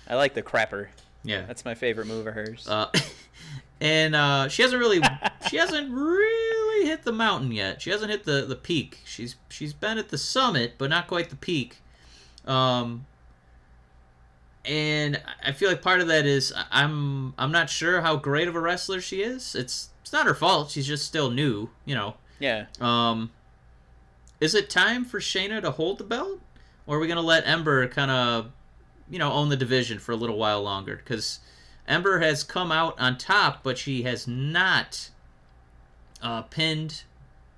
I like the crapper. Yeah. That's my favorite move of hers. Uh, and uh, she hasn't really she hasn't really hit the mountain yet. She hasn't hit the, the peak. She's she's been at the summit, but not quite the peak. Um, and I feel like part of that is I'm I'm not sure how great of a wrestler she is. It's it's not her fault. She's just still new, you know. Yeah. Um, is it time for Shayna to hold the belt, or are we gonna let Ember kind of, you know, own the division for a little while longer? Because Ember has come out on top, but she has not uh, pinned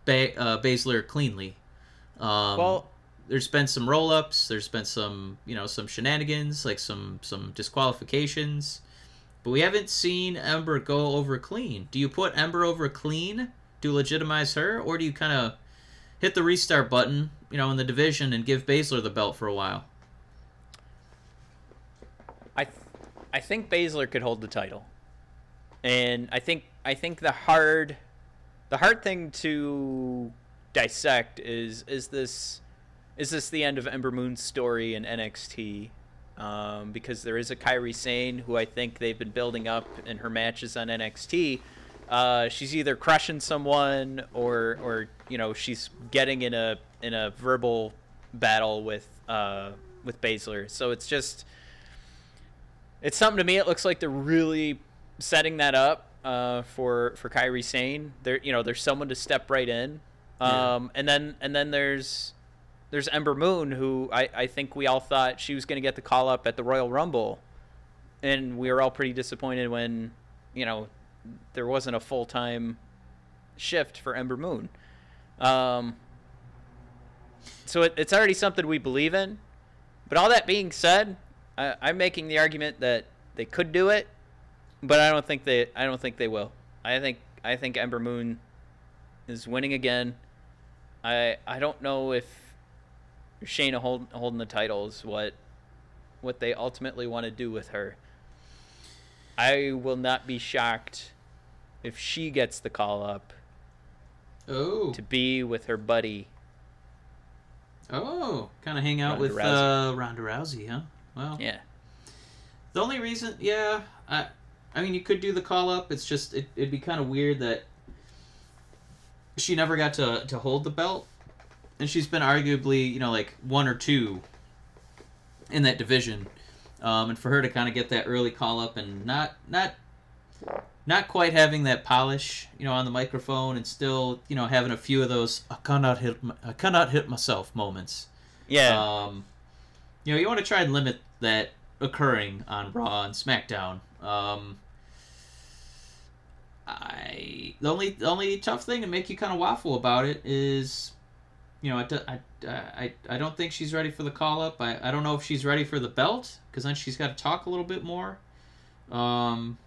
ba- uh, Baszler cleanly. Um, Well, there's been some roll-ups. There's been some, you know, some shenanigans, like some some disqualifications. but we haven't seen Ember go over clean. Do you put Ember over clean to legitimize her, or do you kind of hit the restart button, you know, in the division and give Baszler the belt for a while? I, th- I think Baszler could hold the title, and I think I think the hard, the hard thing to dissect is is this, is this the end of Ember Moon's story in NXT? Um, because there is a Kairi Sane who I think they've been building up in her matches on NXT. Uh, she's either crushing someone or or you know she's getting in a in a verbal battle with uh, with Baszler. So it's just it's something to me. It looks like they're really setting that up uh, for for Kairi Sane. There, you know, there's someone to step right in, um, and then and then there's there's Ember Moon, who I, I think we all thought she was going to get the call up at the Royal Rumble, and we were all pretty disappointed when you know there wasn't a full time shift for Ember Moon. Um, so it, it's already something we believe in. But all that being said, I, I'm making the argument that they could do it, but I don't think they. I don't think they will. I think I think Ember Moon is winning again. I I don't know if Shayna hold, holding the title is what what they ultimately want to do with her. I will not be shocked if she gets the call up Oh, to be with her buddy. oh, kind of hang out Ronda with uh, Ronda Rousey, huh? Well, Yeah. The only reason, yeah, I, I mean, you could do the call up. It's just it, it'd be kind of weird that she never got to to hold the belt, and she's been arguably, you know, like one or two in that division, um, and for her to kind of get that early call up and not not not quite having that polish, you know, on the microphone, and still, you know, having a few of those I cannot hit I cannot hit myself moments. Yeah. Um, you know, you want to try and limit that occurring on Raw and SmackDown. Um, I the only the only tough thing to make you kind of waffle about it is, you know, I, do- I, I, I don't think she's ready for the call up. I, I don't know if she's ready for the belt because then she's got to talk a little bit more. Um,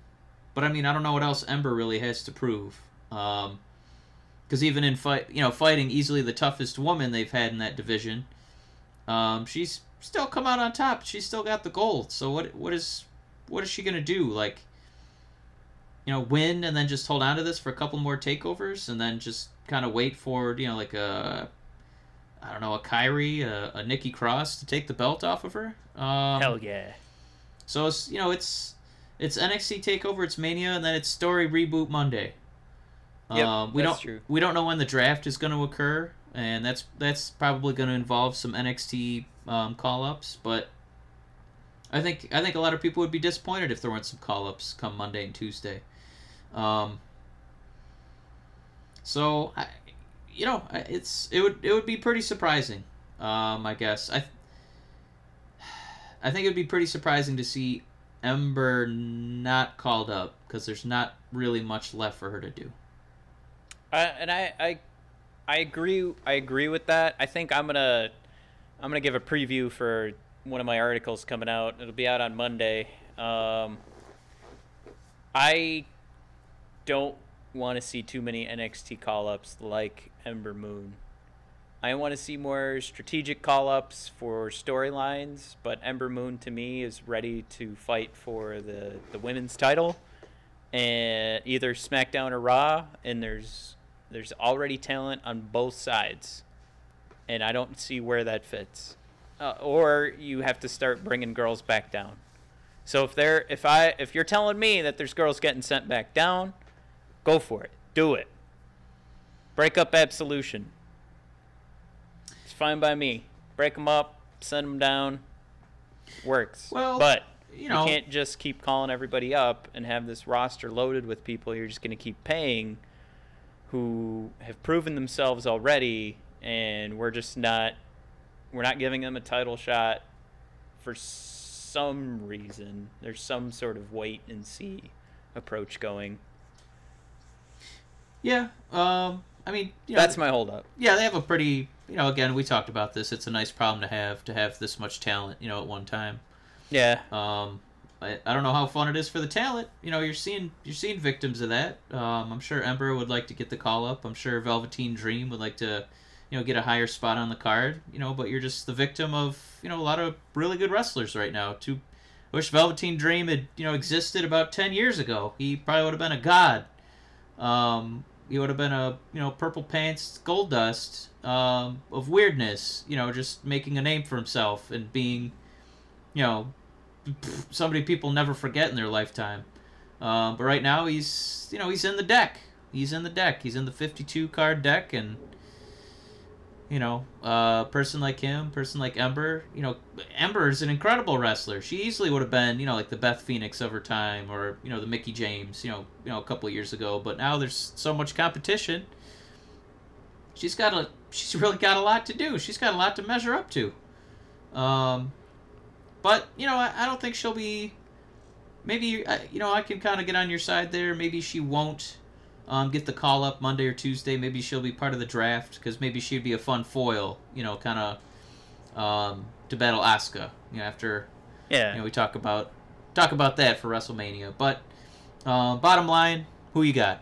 but I mean, I don't know what else Ember really has to prove. Um, because even in fight, you know, fighting easily the toughest woman they've had in that division, um, she's still come out on top. She's still got the gold. So what what is what is she gonna do? Like, you know, win and then just hold on to this for a couple more takeovers and then just kind of wait for you know like a I don't know a Kairi, a, a Nikki Cross to take the belt off of her. Um, Hell yeah. so it's you know it's it's NXT Takeover, it's Mania, and then it's Story Reboot Monday. Yep, um, we that's don't true. we don't know when the draft is going to occur, and that's that's probably going to involve some NXT um, call ups. But I think I think a lot of people would be disappointed if there weren't some call ups come Monday and Tuesday. Um, so I, you know, it's it would it would be pretty surprising. Um, I guess I. I think it'd be pretty surprising to see Ember not called up because there's not really much left for her to do. Uh, and I, I, I agree. I agree with that. I think I'm gonna, I'm gonna give a preview for one of my articles coming out. It'll be out on Monday. Um, I don't want to see too many NXT call ups like Ember Moon. I want to see more strategic call ups for storylines, but Ember Moon to me is ready to fight for the, the women's title and either SmackDown or Raw, and there's there's already talent on both sides, and I don't see where that fits. Uh, or you have to start bringing girls back down. So if they're if I if you're telling me that there's girls getting sent back down, go for it. Do it. Break up Absolution. Fine by me. Break them up, send them down. Works. Well, but you know- you can't just keep calling everybody up and have this roster loaded with people you're just going to keep paying who have proven themselves already and we're just not we're not giving them a title shot for some reason there's some sort of wait and see approach going Yeah. Um. I mean, you know, that's my holdup yeah. They have a pretty. You know, again, we talked about this. It's a nice problem to have to have this much talent. You know, at one time. yeah Um. I, I don't know how fun it is for the talent. You know, you're seeing you're seeing victims of that. Um, I'm sure Ember would like to get the call up. I'm sure Velveteen Dream would like to, you know, get a higher spot on the card. You know, but you're just the victim of you know a lot of really good wrestlers right now. To I wish Velveteen Dream had you know existed about ten years ago. He probably would have been a god. Um, he would have been a you know purple pants gold dust um, of weirdness. You know, just making a name for himself and being, you know, somebody people never forget in their lifetime. Um, but right now he's you know he's in the deck. He's in the deck. He's in the 52 card deck, and you know, a uh, person like him, person like Ember, you know, Ember is an incredible wrestler. She easily would have been, you know, like the Beth Phoenix of her time, or you know, the Mickie James, you know, you know, a couple of years ago. But now there's so much competition. She's got a, she's really got a lot to do. She's got a lot to measure up to. Um, but you know, I, I don't think she'll be. Maybe you know, I can kind of get on your side there. Maybe she won't um, get the call up Monday or Tuesday. Maybe she'll be part of the draft because maybe she'd be a fun foil, you know, kind of um, to battle Asuka. You know, after Yeah. you know we talk about talk about that for WrestleMania. But uh, bottom line, who you got?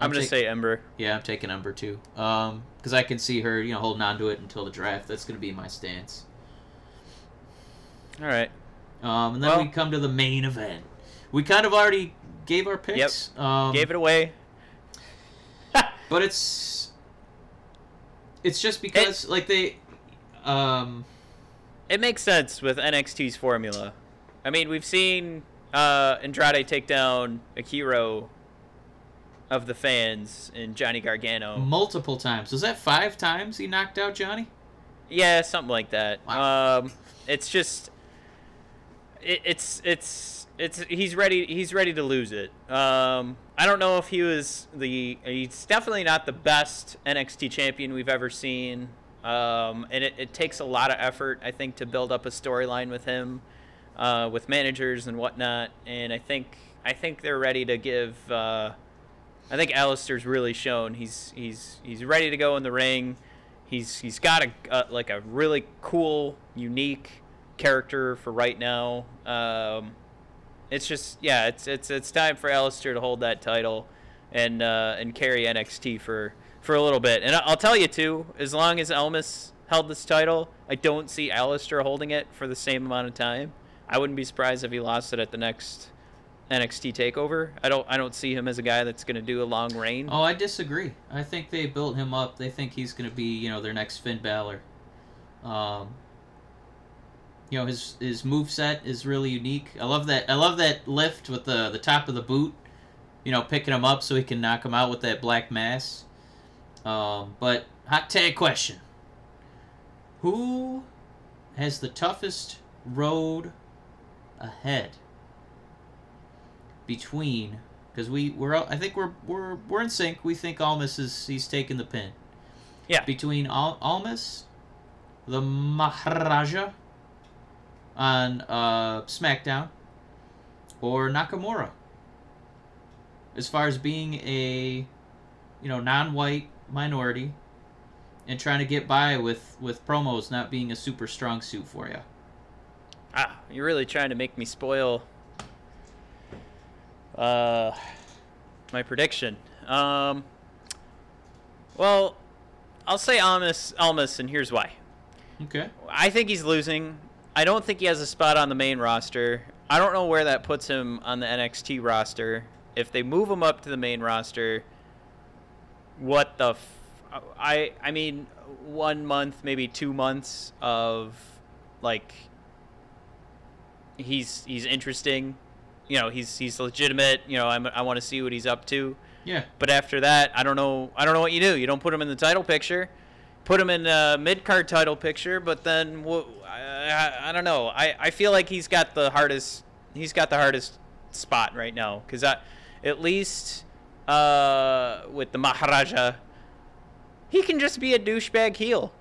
I'm gonna take- say Ember. Yeah, I'm taking number two. Um, because I can see her, you know, holding on to it until the draft. That's gonna be my stance. All right. Um, and then Well- we come to the main event. We kind of already gave our picks. Um, Gave it away. but it's it's just because like they um It makes sense with NXT's formula. I mean, we've seen uh, Andrade take down a hero of the fans in Johnny Gargano. multiple times. Was that five times he knocked out Johnny? Yeah, something like that. Wow. Um, it's just, it, it's it's it's he's ready he's ready to lose it. Um, I don't know if he was the he's definitely not the best NXT champion we've ever seen. Um, and it, it takes a lot of effort, I think, to build up a storyline with him, uh, with managers and whatnot. And I think I think they're ready to give. Uh, I think Aleister's really shown he's he's he's ready to go in the ring. He's he's got a, a like a really cool, unique character for right now. Um, it's just yeah, it's it's it's time for Aleister to hold that title and uh, and carry NXT for for a little bit. And I'll tell you too, as long as Almas held this title, I don't see Aleister holding it for the same amount of time. I wouldn't be surprised if he lost it at the next NXT takeover. I don't I don't see him as a guy that's going to do a long reign. Oh, I disagree. I think they built him up. They think he's going to be, you know, their next Finn Balor. Um, you know, his his move set is really unique. I love that. I love that lift with the the top of the boot. You know, picking him up so he can knock him out with that black mass. Um, but hot tag question: Who has the toughest road ahead between because we we're I think we're we're we're in sync. We think Almas is he's taking the pin. Yeah. Between Al- Almas, the Maharaja on uh, SmackDown, or Nakamura. As far as being a, you know, non-white minority, and trying to get by with with promos not being a super strong suit for you. Ah, you're really trying to make me spoil uh, my prediction. Um, well, I'll say Almas, Almas, and here's why. Okay. I think he's losing. I don't think he has a spot on the main roster. I don't know where that puts him on the NXT roster. If they move him up to the main roster, what the f- I I mean, one month, maybe two months of like he's he's interesting. You know, he's he's legitimate. You know, I'm, I want to see what he's up to. Yeah. But after that, I don't know. I don't know what you do. You don't put him in the title picture. Put him in a mid card title picture, but then I, I, don't know. I, I feel like he's got the hardest. He's got the hardest spot right now because at least uh, with the Maharaja, he can just be a douchebag heel.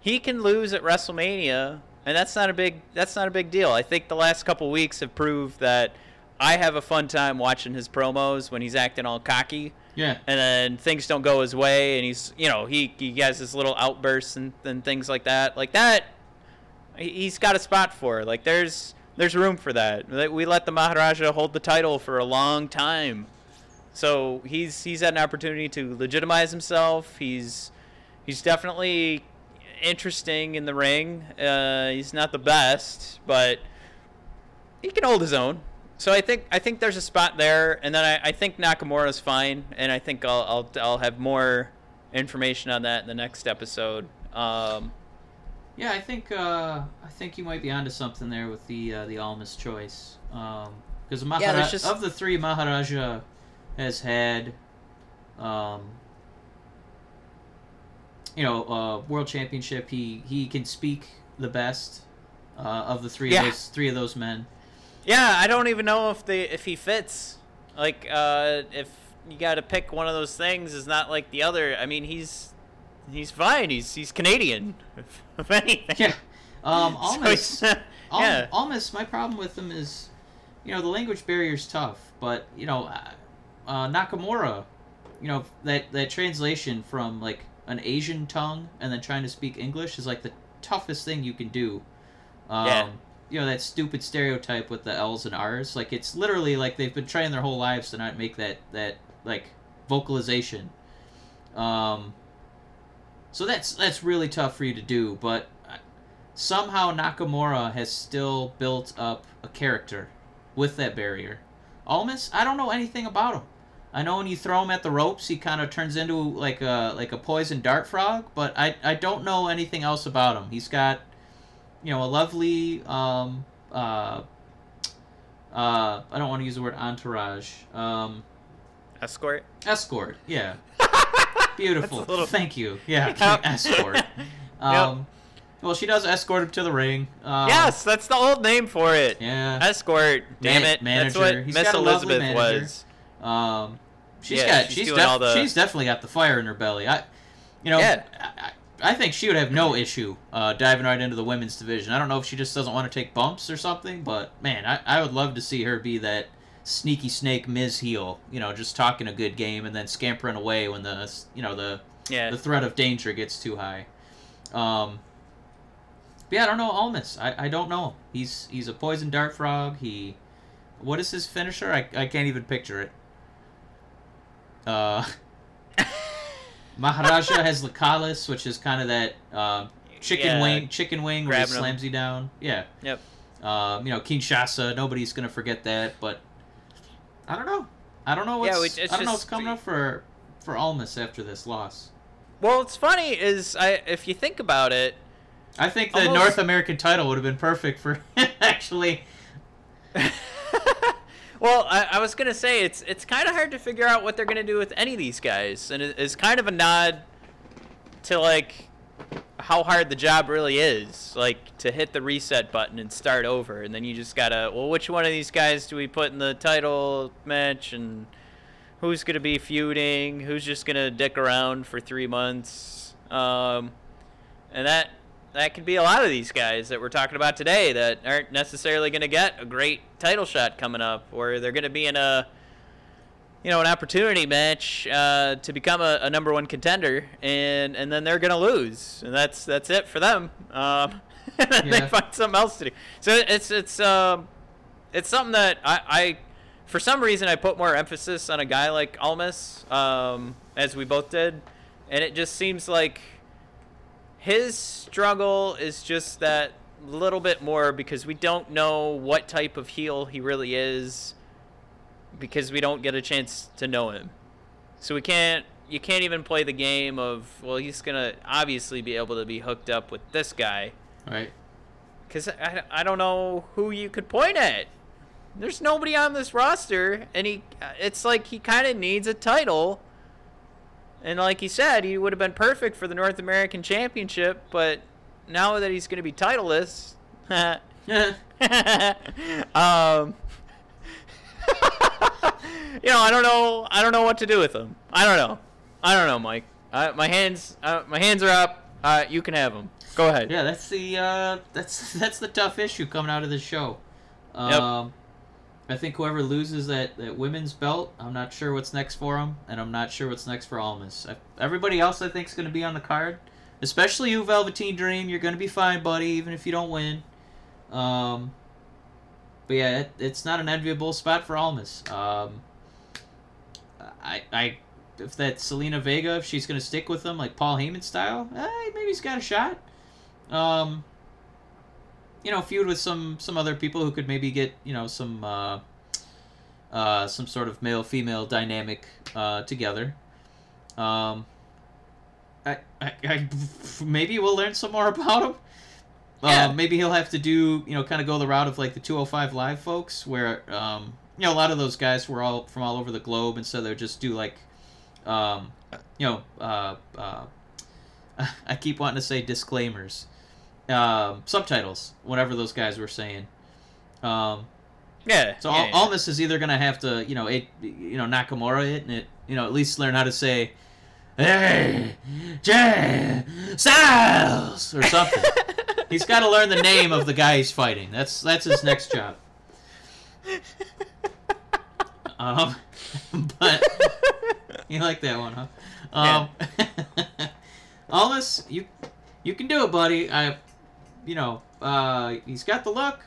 He can lose at WrestleMania, and that's not a big that's not a big deal. I think the last couple weeks have proved that I have a fun time watching his promos when he's acting all cocky Yeah. and then things don't go his way and he's you know he, he has his little outbursts and, and things like that like that he- he's got a spot for. Like there's there's room for that. We let the Maharaja hold the title for a long time, so he's he's had an opportunity to legitimize himself. He's he's definitely interesting in the ring. Uh, he's not the best, but he can hold his own. So I think I think there's a spot there, and then I, I think Nakamura's fine, and I think I'll, I'll I'll have more information on that in the next episode. Um, Yeah, I think uh, I think you might be onto something there with the uh, the Almas choice. Because Yeah, Mahara- there's just- of the three, Maharaja has had, um, you know, uh, world championship. He he can speak the best uh, of the three Yeah. of those three of those men. Yeah, I don't even know if they if he fits. Like, uh, if you got to pick one of those things, is not like the other. I mean, he's he's fine. He's he's Canadian, if, if anything. Yeah. Um, So Almas, yeah. Almas, my problem with him is, you know, the language barrier is tough, but you know, uh, uh, Nakamura, you know, that that translation from like an Asian tongue and then trying to speak English is like the toughest thing you can do. Um, Yeah. You know that stupid stereotype with the L's and R's. Like it's literally like they've been trying their whole lives to not make that that like vocalization. Um, so that's that's really tough for you to do, but somehow Nakamura has still built up a character with that barrier. Almas, I don't know anything about him. I know when you throw him at the ropes, he kind of turns into like a like a poison dart frog, but I I don't know anything else about him. He's got, you know, a lovely um uh uh I don't want to use the word entourage um Escort. escort yeah beautiful little- thank you yeah Yep. escort um well she does escort him to the ring um, yes, that's the old name for it. yeah Escort. Damn Man- it. manager. That's what He's Miss got a lovely Elizabeth was. Um, she's Yeah, got she's she's def- the- she's definitely got the fire in her belly. I, you know, Yeah. I, I think she would have no issue uh, diving right into the women's division. I don't know if she just doesn't want to take bumps or something, but man, I, I would love to see her be that sneaky snake Miz heel. You know, just talking a good game and then scampering away when the you know the Yeah. the threat of danger gets too high. Um, but yeah, I don't know Almas. I, I don't know. He's he's a poison dart frog. He, what is his finisher? I, I can't even picture it. Uh, Maharaja has Lakalis, which is kind of that um, chicken Yeah, wing chicken wing where he grabbing him. slams you down. Yeah. Yep. Um, you know Kinshasa. Nobody's gonna forget that, but I don't know. I don't know what's Yeah, it's- it's I don't know what's coming up for for Almas after this loss. Well, what's funny is I if you think about it, I think the Almost- North American title would have been perfect for actually. well, I, I was gonna say it's it's kind of hard to figure out what they're gonna do with any of these guys, and it, it's kind of a nod to like how hard the job really is, like to hit the reset button and start over, and then you just gotta well, which one of these guys do we put in the title match, and who's gonna be feuding, who's just gonna dick around for three months, um, and that that could be a lot of these guys that we're talking about today that aren't necessarily going to get a great title shot coming up, or they're going to be in a, you know, an opportunity match uh, to become a, a number one contender, and and then they're going to lose, and that's that's it for them. Um, and then Yeah. they find something else to do. So it's it's um, it's something that I, I for some reason I put more emphasis on a guy like Almas, um, as we both did, and it just seems like his struggle is just that little bit more because we don't know what type of heel he really is because we don't get a chance to know him. So we can't you can't even play the game of well he's going to obviously be able to be hooked up with this guy Right. cuz I, I don't know who you could point at. There's nobody on this roster and he uh, it's like he kind of needs a title. And like he said, he would have been perfect for the North American Championship, but now that he's going to be titleless, um, you know, I don't know. I don't know what to do with him. I don't know. I don't know, Mike. Uh, my hands, uh, my hands are up. Uh, you can have them. Go ahead. yeah, that's the uh, that's that's the tough issue coming out of this show. Yep. Um, I think whoever loses that, that women's belt, I'm not sure what's next for them, and I'm not sure what's next for Almas. I, everybody else, I think, is going to be on the card. especially you, Velveteen Dream. You're gonna be fine, buddy, even if you don't win. Um, but yeah, it, it's not an enviable spot for Almas. Um, I, I, if that Zelina Vega, if she's gonna stick with him like Paul Heyman style, eh, maybe he's got a shot. Um, you know, feud with some some other people who could maybe get you know some uh, uh, some sort of male female dynamic uh, together. Um, I, I, I maybe we'll learn some more about him. Yeah. Uh, maybe he'll have to do you know kind of go the route of like the 205 live folks where um, you know a lot of those guys were all from all over the globe and so they'll just do like um, you know uh, uh, I keep wanting to say disclaimers um, subtitles whatever those guys were saying um, Yeah. so yeah, Al- yeah. Almas is either gonna have to, you know, it, you know, Nakamura it and it, you know, at least learn how to say, "Hey, Jay Styles" or something. he's got to learn the name of the guy he's fighting. That's that's his next job. Um, but you like that one, huh? Um, Almas, you you can do it, buddy. I, you know, uh, he's got the look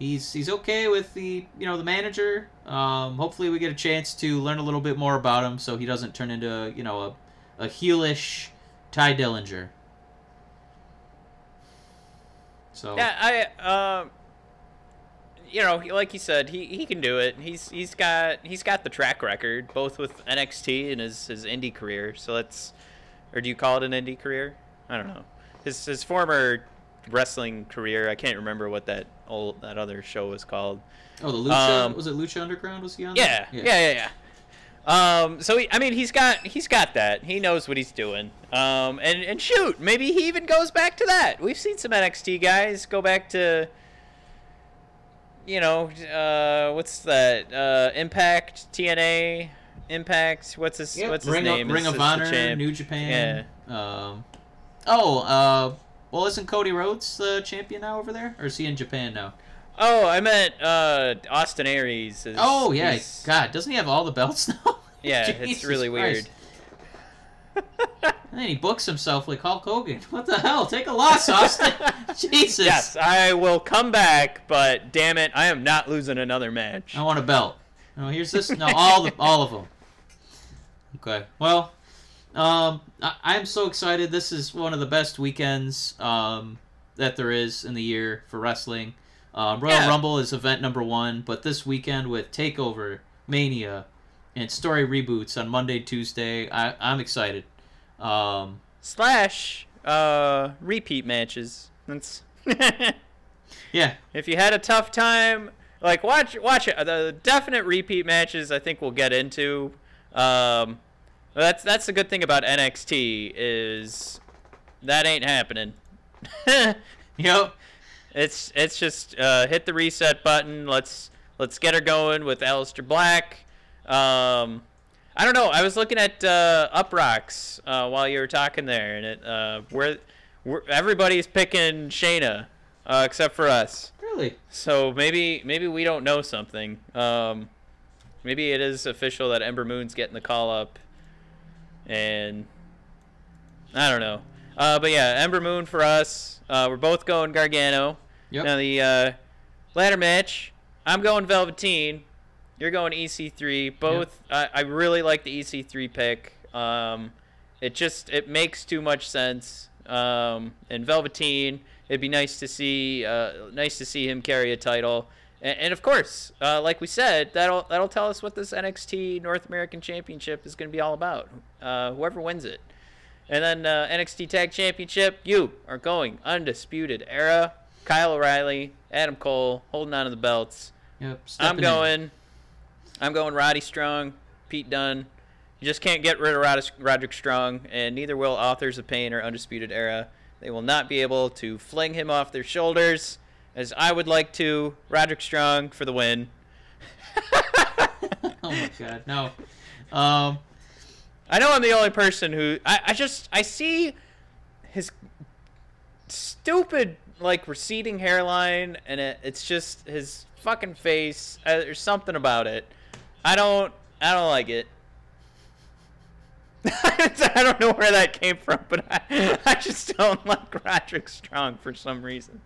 he's he's okay with the you know the manager. Um, hopefully, we get a chance to learn a little bit more about him, so he doesn't turn into you know a a heelish Tye Dillinger. So Yeah, I um, you know, like you said, he, he can do it. He's he's got he's got the track record both with NXT and his his indie career. So let's, or do you call it an indie career? I don't know. His his former wrestling career. I can't remember what that old that other show was called. oh, the Lucha um, was it Lucha Underground? Was he on? Yeah, there? yeah, yeah, yeah. Um, so he, I mean, he's got he's got that. He knows what he's doing. Um, and and shoot, maybe he even goes back to that. We've seen some NXT guys go back to, you know, uh, what's that? Uh, Impact, TNA, Impact. What's his Yep. what's his Ring, name? Of, Ring of Honor. New Japan. Um, oh, uh, well, isn't Cody Rhodes the champion now over there, or is he in Japan now? Oh, I meant uh, Austin Aries. Is, Oh yeah, he's- God, doesn't he have all the belts now? Yeah, it's really weird. And then he books himself like Hulk Hogan. What the hell? Take a loss, Austin. Jesus. Yes, I will come back, but damn it, I am not losing another match. I want a belt. No, here's this. No, all the all of them. Okay. Well, um, I, I'm so excited. This is one of the best weekends um, that there is in the year for wrestling. Um, Royal Yeah. Rumble is event number one, but this weekend with Takeover, Mania, and story reboots on Monday, Tuesday, I, I'm excited. Um, Slash uh, repeat matches. That's yeah, if you had a tough time, like watch watch it. The definite repeat matches, I think we'll get into. Um, that's that's the good thing about NXT is that ain't happening. yep. It's it's just uh, hit the reset button. Let's let's get her going with Aleister Black. Um, I don't know. I was looking at uh, Uproxx uh, while you were talking there, and it uh, where where everybody's picking Shayna uh, except for us. Really? So maybe maybe we don't know something. Um, maybe it is official that Ember Moon's getting the call up, and I don't know. Uh, but yeah, Ember Moon for us. Uh, we're both going Gargano. Yep. Now the uh, ladder match. I'm going Velveteen. You're going EC3. Both. I, I really like the EC3 pick. Um, it just it makes too much sense. Um, and Velveteen, it'd be nice to see uh, nice to see him carry a title. And, and of course, uh, like we said, that'll that'll tell us what this NXT North American Championship is going to be all about. Uh, whoever wins it. And then uh, NXT Tag Championship, you are going undisputed era. Kyle O'Reilly, Adam Cole, holding on to the belts. Yep. I'm stepping in. going. I'm going Roddy Strong, Pete Dunne. You just can't get rid of Rod- Roderick Strong, and neither will Authors of Pain or Undisputed Era. They will not be able to fling him off their shoulders, as I would like to. Roderick Strong for the win. oh my God, no. Um, I know I'm the only person who I, I just I see his stupid like receding hairline and it, it's just his fucking face. Uh, there's something about it. I don't I don't like it. I don't know where that came from, but I, I just don't like Roderick Strong for some reason.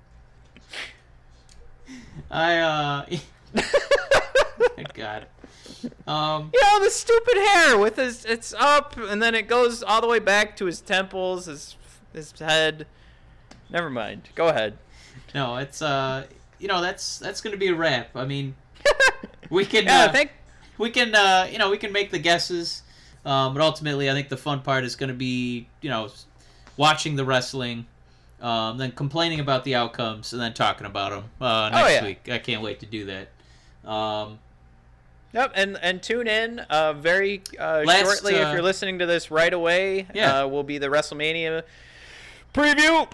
I uh. God. Um. You know the stupid hair with his it's up and then it goes all the way back to his temples, his his head. Never mind. Go ahead. No, it's uh. You know that's that's gonna be a wrap. I mean, we can. Yeah, uh, thank we can uh, you know we can make the guesses um, but ultimately i think the fun part is going to be you know watching the wrestling um, then complaining about the outcomes and then talking about them uh, next Oh, yeah. week i can't wait to do that um, Yep, and and tune in uh, very uh, Last, shortly if uh, you're listening to this right away. Yeah. uh, will be the WrestleMania preview,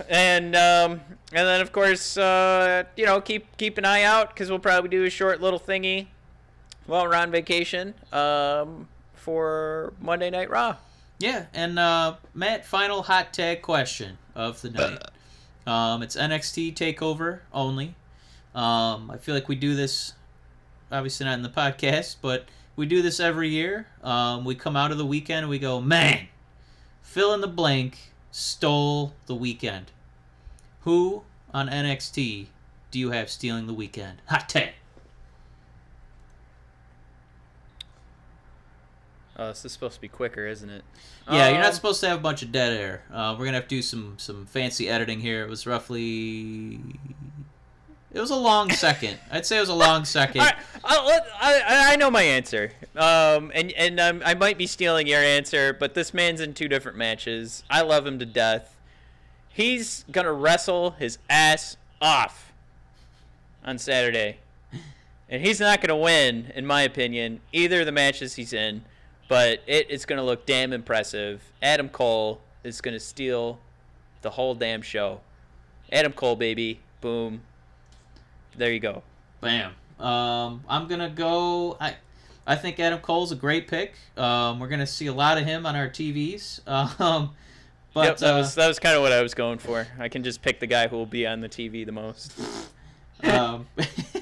and um, and then of course uh, you know keep keep an eye out because we'll probably do a short little thingy while we're on vacation um, for Monday Night Raw. Yeah and uh, matt final hot tag question of the night um, it's nxt takeover only um, i feel like we do this obviously not in the podcast but we do this every year um, we come out of the weekend and we go man fill in the blank stole the weekend. Who on NXT do you have stealing the weekend? Hot take. Oh, this is supposed to be quicker, isn't it? Yeah, you're Um, not supposed to have a bunch of dead air. Uh, we're gonna have to do some some fancy editing here. It was roughly. It was a long second. I'd say it was a long second. Right, I I know my answer. Um, and and um, I might be stealing your answer, but this man's in two different matches. I love him to death. He's gonna wrestle his ass off on Saturday, and he's not gonna win, in my opinion, either of the matches he's in. But it is gonna look damn impressive. Adam Cole is gonna steal the whole damn show. Adam Cole, baby, boom. There you go. Bam. Um, I'm gonna go. I, I think Adam Cole's a great pick. Um, we're gonna see a lot of him on our TVs. Um, but yep, that uh, was that was kind of what I was going for. I can just pick the guy who will be on the TV the most. um,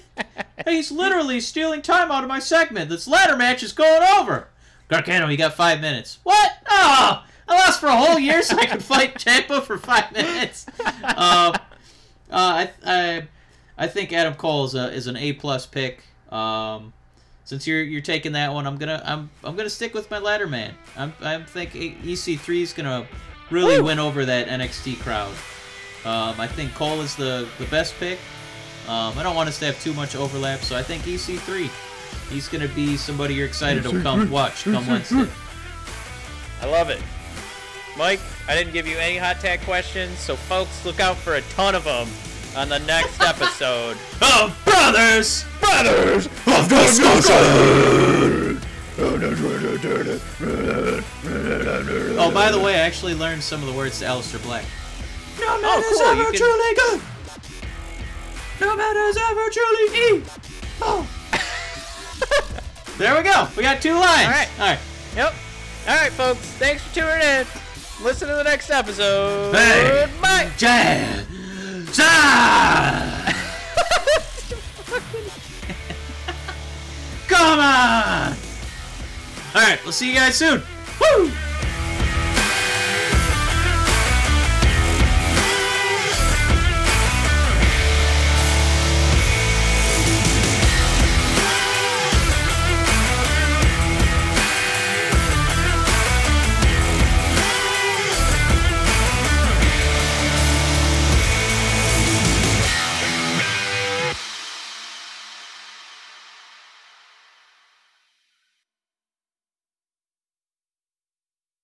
he's literally stealing time out of my segment. This ladder match is going over. Gargano, you got five minutes. What? Oh, I lost for a whole year so I could fight Ciampa for five minutes. Uh, uh, I, I, I think Adam Cole is, a, is an A plus pick. Um, since you're you're taking that one, I'm gonna I'm I'm gonna stick with my ladder man. I'm I'm think EC3 is gonna really Woo! win over that NXT crowd. Um, I think Cole is the the best pick. Um, I don't want us to have too much overlap, so I think EC3. He's gonna be somebody you're excited to come watch come Wednesday. I love it. Mike, I didn't give you any hot tag questions, so folks, look out for a ton of them on the next episode. Oh, brothers! Brothers of discussion. Oh, by the way, I actually learned some of the words to Aleister Black. No man Oh, is ever you can- truly good. No man is ever truly evil. Oh. there we go. We got two lines. All right. All right. Yep. All right, folks. Thanks for tuning in. Listen to the next episode. Hey. Bye. Jazz. Jazz. Come on. All right. We'll see you guys soon. Woo.